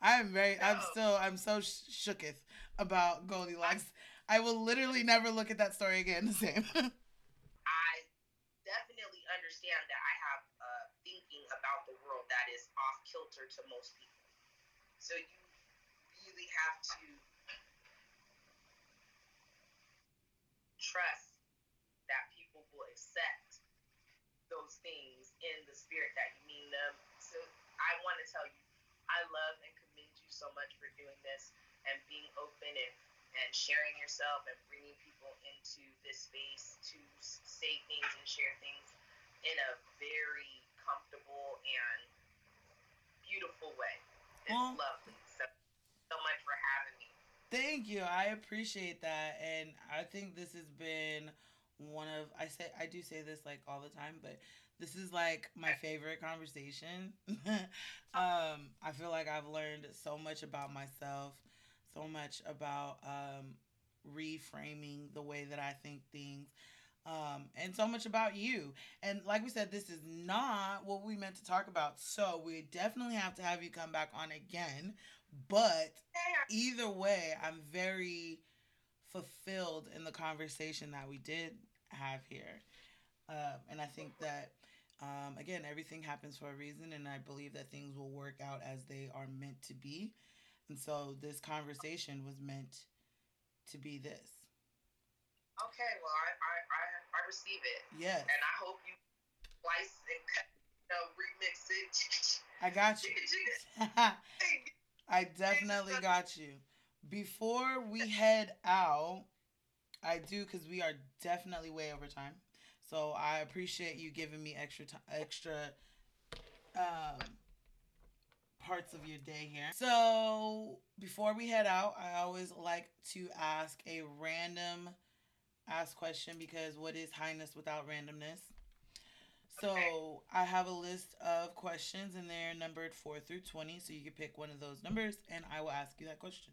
S2: I'm very. I'm still. I'm so sh- shooketh about Goldilocks. I will literally never look at that story again the same.
S1: I definitely understand that I have uh, thinking about the world that is off kilter to most people. So you really have to trust that people will accept those things in the spirit that you mean them. So I want to tell you, I love and commend you so much for doing this and being open and and sharing yourself and bringing people into this space to say things and share things in a very comfortable and beautiful way. It's
S2: Well-
S1: lovely. So, so much for having me.
S2: Thank you. I appreciate that, and I think this has been one of I say I do say this like all the time, but this is like my favorite conversation. um, I feel like I've learned so much about myself, so much about um, reframing the way that I think things. Um, and so much about you. And like we said, this is not what we meant to talk about. So we definitely have to have you come back on again. But either way, I'm very fulfilled in the conversation that we did have here. Um, and I think that, um, again, everything happens for a reason, and I believe that things will work out as they are meant to be. And so this conversation was meant to be this.
S1: Okay, well, I, I, I, I receive it.
S2: Yes,
S1: And I hope you slice and cut, you know, remix it.
S2: I got you. I definitely got you. Before we head out, I do because we are definitely way over time. So I appreciate you giving me extra time, extra um, parts of your day here. So before we head out, I always like to ask a random ask question because what is highness without randomness? So I have a list of questions and they're numbered 4 through 20. So you can pick one of those numbers and I will ask you that question.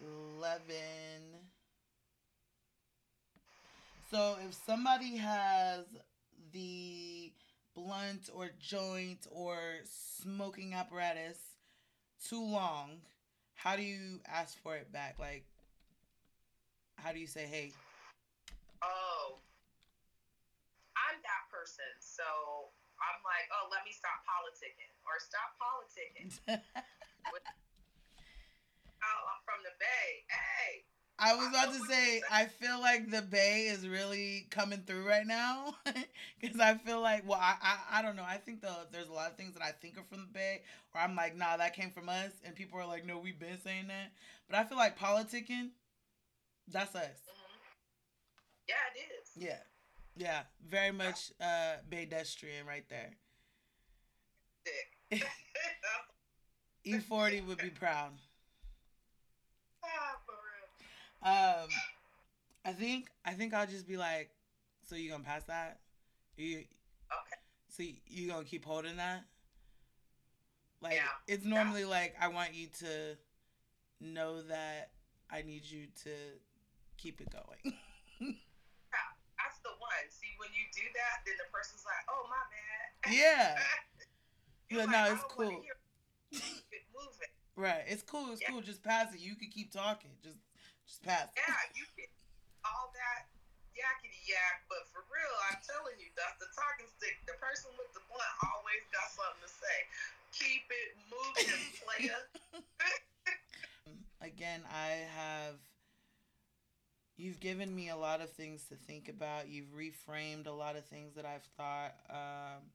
S1: 11.
S2: 11. So if somebody has the blunt or joint or smoking apparatus too long, how do you ask for it back? Like, how do you say, hey?
S1: Oh, I'm that person. So I'm like, oh, let me stop politicking or stop politicking. Oh, I'm from the Bay. Hey,
S2: I was about to say, I feel like the Bay is really coming through right now. Because I feel like, well, I, I, I don't know. I think the, there's a lot of things that I think are from the Bay, or I'm like, nah, that came from us. And people are like, no, we've been saying that. But I feel like politicking, that's us.
S1: hmm yeah, it is.
S2: Yeah. Yeah. Very much uh pedestrian right there. E40 would be proud. Um, I think I think I'll just be like, so you gonna pass that? You
S1: Okay.
S2: so you gonna keep holding that? Like
S1: Yeah.
S2: it's normally like I want you to know that I need you to keep it going.
S1: Yeah, that's the one. See, when you do that, then the person's like, "Oh, my bad."
S2: yeah.
S1: You're
S2: Yeah,
S1: like,
S2: no, it's cool.
S1: it.
S2: Right. It's cool. It's
S1: Yeah.
S2: cool. Just pass it. You can keep talking. Just just pass.
S1: Yeah, you can all that yakety yak, but for real, I'm telling you, that's the talking stick. The person with the blunt always got something to say. Keep it moving, player.
S2: Again, I have you've given me a lot of things to think about. You've reframed a lot of things that I've thought um,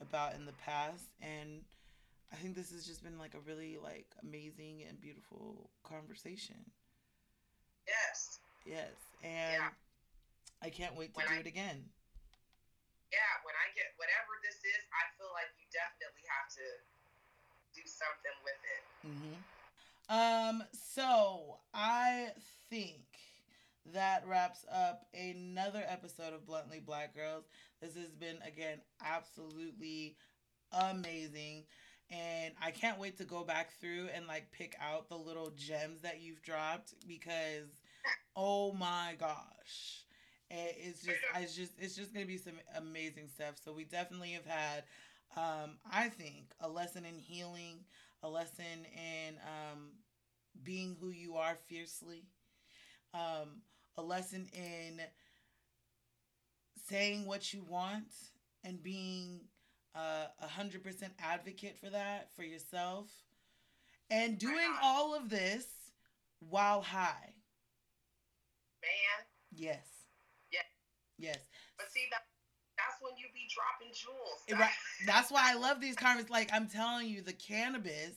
S2: about in the past and I think this has just been like a really like amazing and beautiful conversation.
S1: yes.
S2: Yes. And
S1: Yeah.
S2: I can't wait to
S1: When
S2: do
S1: I-
S2: it again.
S1: Yeah, when I get whatever this is, I feel like you definitely have to do something with it.
S2: Mm-hmm. Um, so I think that wraps up another episode of Bluntly Black Girls. This has been again absolutely amazing. And I can't wait to go back through and like pick out the little gems that you've dropped because oh my gosh. It's just it's just it's just gonna be some amazing stuff. So we definitely have had um, I think a lesson in healing, a lesson in um, being who you are fiercely, um, a lesson in saying what you want and being a hundred percent advocate for that for yourself, and doing all of this while high.
S1: Man,
S2: Yes.
S1: Yes.
S2: Yes.
S1: but see that that's when you be dropping jewels.
S2: Right. That's why I love these conversations. Like I'm telling you, the cannabis,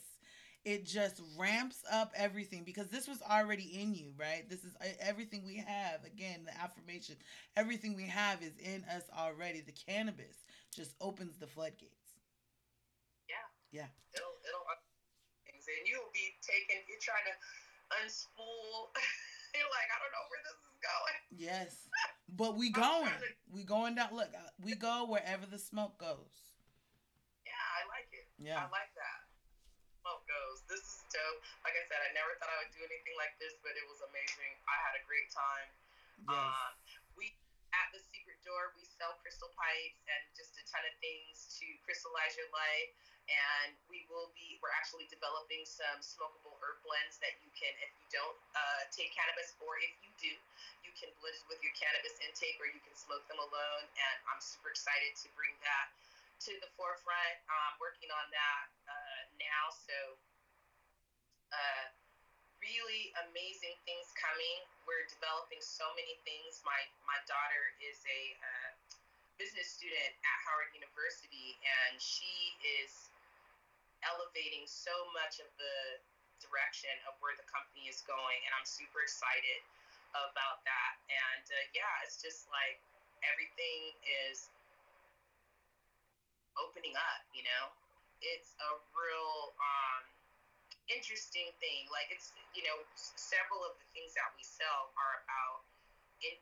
S2: it just ramps up everything because this was already in you, right? This is everything we have. Again, the affirmation, everything we have is in us already. The cannabis just opens the floodgates. Yeah. Yeah.
S1: It'll it'll things and you'll be taking you're trying to unspool you're like i don't know where this is going
S2: Yes, but we going,
S1: to-
S2: we going down. Look, uh, we go wherever the smoke goes.
S1: yeah i like it
S2: Yeah.
S1: i like that smoke goes this is dope like i said i never thought i would do anything like this but it was amazing i had a great time
S2: Yes.
S1: um we at the secret door we sell crystal pipes and just a ton of things to crystallize your life. And we will be we're actually developing some smokable herb blends that you can if you don't uh, take cannabis or if you do you can blend it with your cannabis intake or you can smoke them alone. And i'm super excited to bring that to the forefront. I'm working on that uh, now. So uh, really amazing things coming. We're developing so many things. My my daughter is a uh, business student at howard university and she is elevating so much of the direction of where the company is going and i'm super excited about that. And uh, yeah it's just like everything is opening up you know? It's a real um, interesting thing like it's you know several of the things that we sell are about in,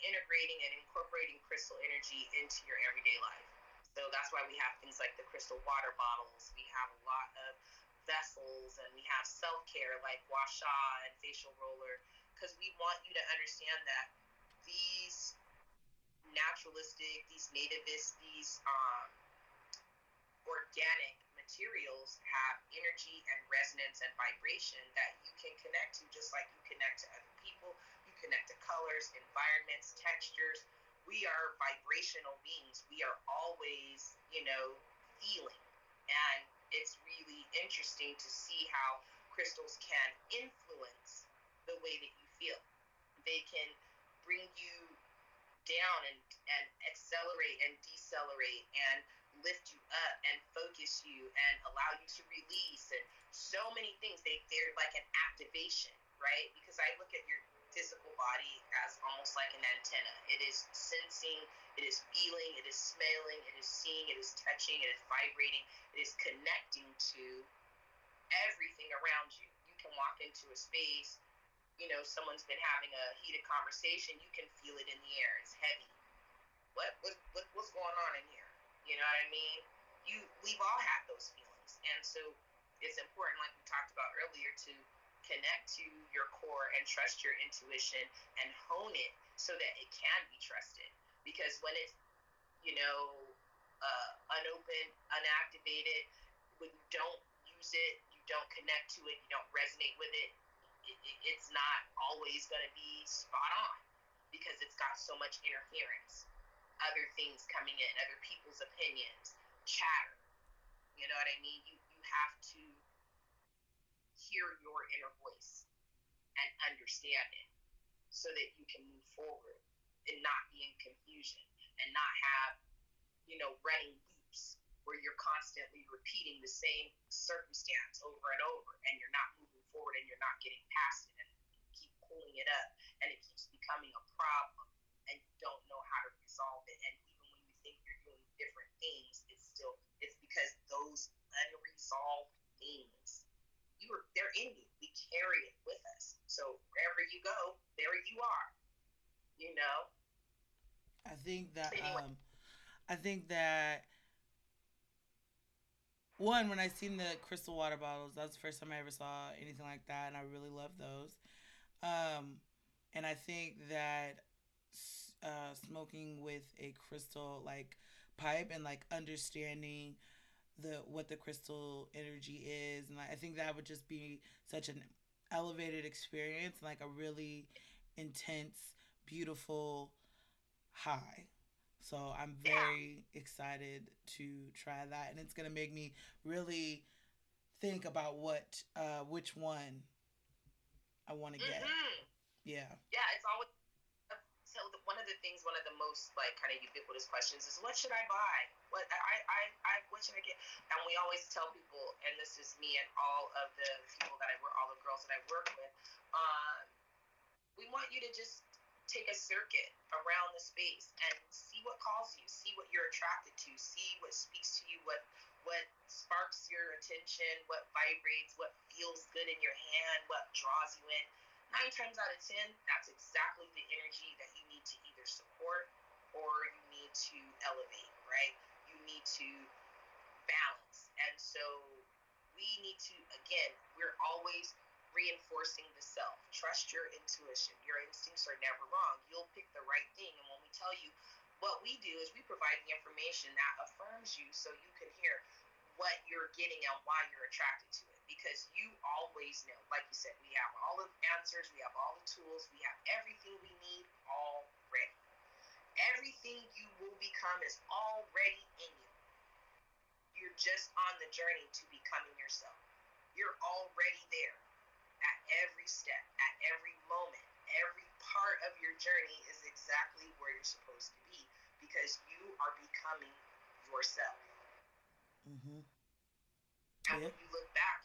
S1: integrating and incorporating crystal energy into your everyday life so that's why we have things like the crystal water bottles. We have a lot of vessels and we have self care like Gua sha and facial roller because we want you to understand that these naturalistic, these nativist, these um, organic materials have energy and resonance and vibration that you can connect to just like you connect to other people. You connect to colors, environments, textures we are vibrational beings. We are always, you know, feeling. And it's really interesting to see how crystals can influence the way that you feel. They can bring you down and, and accelerate and decelerate and lift you up and focus you and allow you to release and so many things. They, they're like an activation, right? Because I look at your physical body as almost like an antenna. It is sensing, it is feeling, it is smelling, it is seeing, it is touching, it is vibrating, it is connecting to everything around you. You can walk into a space, you know, someone's been having a heated conversation, you can feel it in the air. It's heavy. What, what, what what's going on in here? You know what I mean? you we've all had those feelings, and so it's important, like we talked about earlier, to connect to your core and trust your intuition and hone it so that it can be trusted. Because when it's, you know, uh, unopened, unactivated, when you don't use it, you don't connect to it, you don't resonate with it, it, it it's not always going to be spot on because it's got so much interference. Other things coming in, other people's opinions, chatter. You know what I mean? You you have to hear your inner voice and understand it so that you can move forward and not be in confusion and not have, you know, running loops where you're constantly repeating the same circumstance over and over and you're not moving forward and you're not getting past it and you keep pulling it up and it keeps becoming a problem and you don't know how to resolve it and even when you think you're doing different things it's still it's because those unresolved things you are they're in you. We carry it with us. So wherever you go, there you are. You know.
S2: I think that anyway. um, I think that one when I seen the crystal water bottles, that was the first time I ever saw anything like that, and I really love those. Um, and I think that uh, smoking with a crystal like pipe and like understanding the what the crystal energy is and I think that would just be such an elevated experience like a really intense beautiful high so I'm very yeah. excited to try that and it's going to make me really think about what uh which one I want to get. Mm-hmm. Yeah.
S1: Yeah, it's always so the, one of the things, one of the most like kind of ubiquitous questions is, what should I buy? What I, I, I, what should I get? And we always tell people, and this is me and all of the people that I work, all the girls that I work with, um, we want you to just take a circuit around the space and see what calls you, see what you're attracted to, see what speaks to you, what what sparks your attention, what vibrates, what feels good in your hand, what draws you in nine times out of ten, that's exactly the energy that you need to either support or you need to elevate, right? You need to balance. And so we need to, again, we're always reinforcing the self. Trust your intuition. Your instincts are never wrong. You'll pick the right thing. And when we tell you, what we do is we provide the information that affirms you so you can hear what you're getting and why you're attracted to it because you always know. Like you said, we have all the answers, we have all the tools, we have everything we need already. Everything you will become is already in you. You're just on the journey to becoming yourself. You're already there at every step, at every moment. Every part of your journey is exactly where you're supposed to be because you are becoming yourself. Mm-hmm. And when you look back,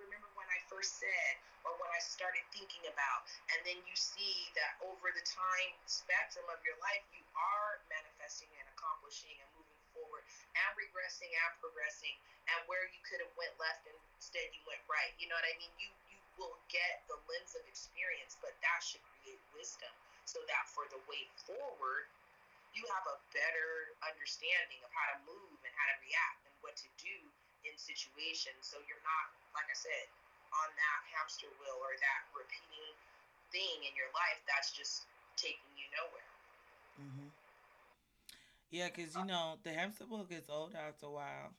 S1: remember when I first said or when I started thinking about. And then you see that over the time spectrum of your life, you are manifesting and accomplishing and moving forward and regressing and progressing. And where you could have went left, instead you went right. You know what I mean? You you will get the lens of experience, but that should create wisdom so that for the way forward, you have a better understanding of how to move and how to react and what to do in situations so you're not like i said on that hamster wheel or that repeating thing in your life that's just taking you nowhere
S2: mm-hmm. yeah because you know the hamster wheel gets old after a while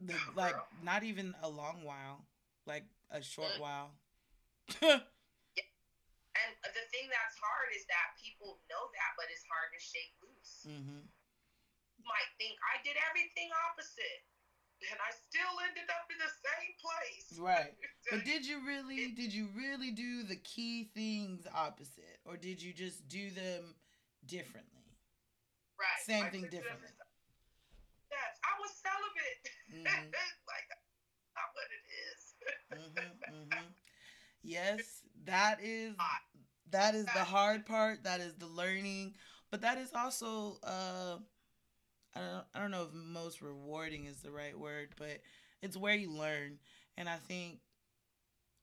S2: the, like not even a long while like a short mm-hmm. while
S1: yeah. and the thing that's hard is that people know that but it's hard to shake loose mm-hmm. you might think i did everything opposite and I still ended up in the same place.
S2: Right. but did you really did you really do the key things opposite or did you just do them differently?
S1: Right.
S2: Same thing differently.
S1: Yes, I was celibate. Mm-hmm. like not what it is. mm-hmm,
S2: mm-hmm. Yes, that is that is the hard part. That is the learning, but that is also uh I don't, I don't know if most rewarding is the right word, but it's where you learn. And I think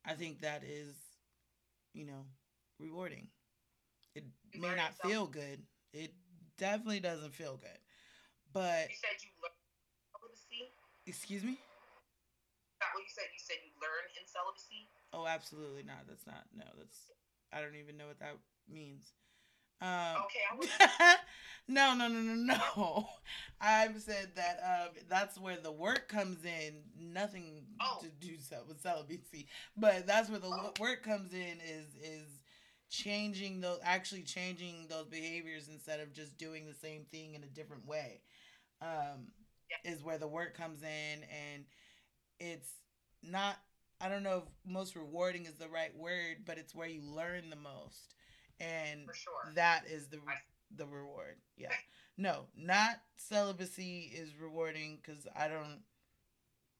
S2: I think that is, you know, rewarding. It you may not feel good. It definitely doesn't feel good. But
S1: you said you learned
S2: Excuse me?
S1: That what you said? You said you learn in celibacy?
S2: Oh, absolutely not. That's not. No, that's. I don't even know what that means. Um,
S1: Okay, was
S2: no, no, no, no, no. I've said that um, that's where the work comes in. Nothing
S1: Oh.
S2: to do with celibacy, but that's where the
S1: Oh.
S2: work comes in. Is is changing those actually changing those behaviors instead of just doing the same thing in a different way. Um,
S1: Yeah.
S2: Is where the work comes in, and it's not. I don't know if most rewarding is the right word, but it's where you learn the most, and
S1: sure.
S2: that is the
S1: I-
S2: the reward. Yeah. No, not celibacy is rewarding because I don't.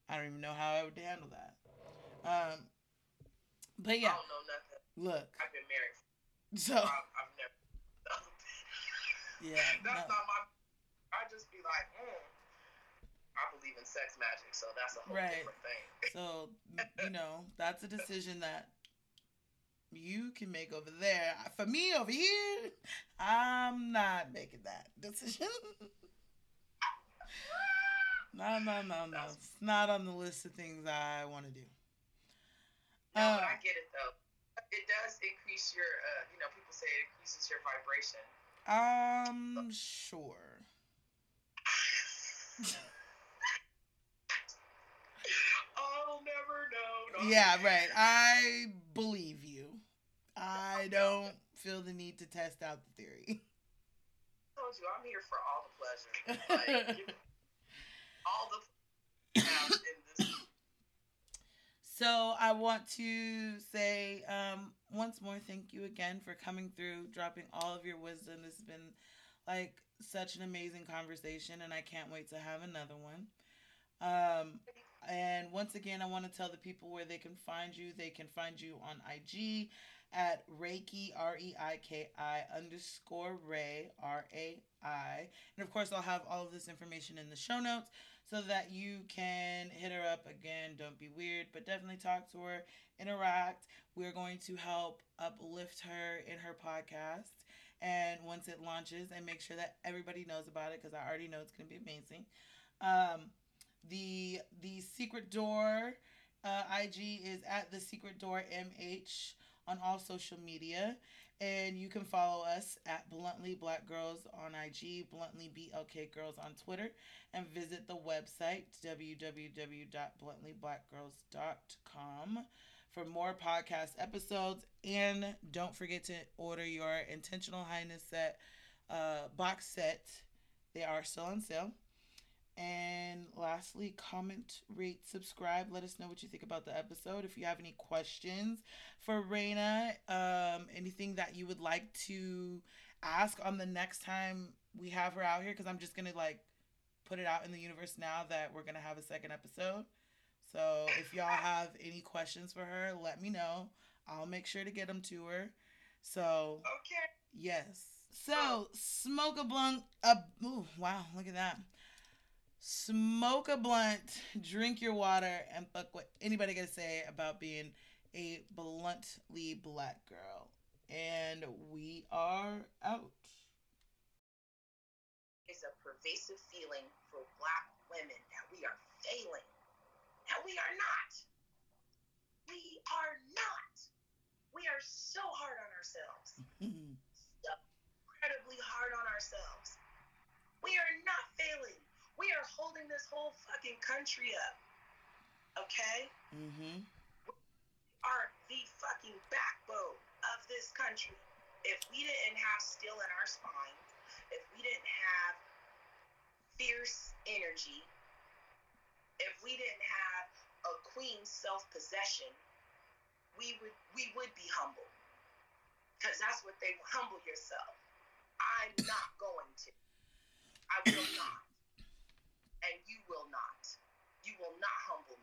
S2: I don't even know how I would handle that. Um. But
S1: I
S2: yeah,
S1: don't know nothing.
S2: look.
S1: I've been married.
S2: So
S1: I've, I've never.
S2: yeah,
S1: That's
S2: no.
S1: not my. I just be like, mm, I believe in sex magic, so that's a whole
S2: Right.
S1: different thing.
S2: So you know that's a decision that you can make over there. For me over here, I'm not making that decision. no, no, no, no. It's not on the list of things I want to do.
S1: No,
S2: Uh,
S1: I get it though. It does increase your, uh, you know, people say it increases your vibration.
S2: Um, sure.
S1: I'll never know. No.
S2: Yeah, right. I believe you. I don't feel the need to test out the theory.
S1: I told you I'm here for all the pleasure. Like, all the in this.
S2: So I want to say um, once more, thank you again for coming through, dropping all of your wisdom. This has been like such an amazing conversation, and I can't wait to have another one. Um, and once again, I want to tell the people where they can find you. They can find you on IG at Reiki R E I K I underscore Ray R A I, and of course, I'll have all of this information in the show notes so that you can hit her up again. Don't be weird, but definitely talk to her, interact. We're going to help uplift her in her podcast. And once it launches, and make sure that everybody knows about it because I already know it's going to be amazing. Um, the the secret door uh, IG is at the secret door MH on all social media. And you can follow us at Bluntly Black Girls on IG, Bluntly BLK Girls on Twitter and visit the website www.bluntlyblackgirls.com for more podcast episodes. And don't forget to order your Intentional Highness set uh, box set. They are still on sale. And lastly, comment, rate, subscribe. Let us know what you think about the episode. If you have any questions for Raina, um, anything that you would like to ask on the next time we have her out here, because I'm just gonna like put it out in the universe now that we're gonna have a second episode. So if y'all have any questions for her, let me know. I'll make sure to get them to her. So
S1: Okay.
S2: yes. So smoke a blunt. Uh, ooh, wow! Look at that. Smoke a blunt, drink your water, and fuck what anybody gonna say about being a bluntly black girl. And we are out.
S1: It's a pervasive feeling for black women that we are failing. And we are not. We are not. We are so hard on ourselves. So incredibly hard on ourselves. We are not failing. We are holding this whole fucking country up. Okay?
S2: mm-hmm.
S1: Are the fucking backbone of this country. If we didn't have steel in our spines, if we didn't have fierce energy, if we didn't have a queen's self-possession, we would we would be humble. Cause that's what they humble yourself. I'm not going to. I will and you will not. You will not humble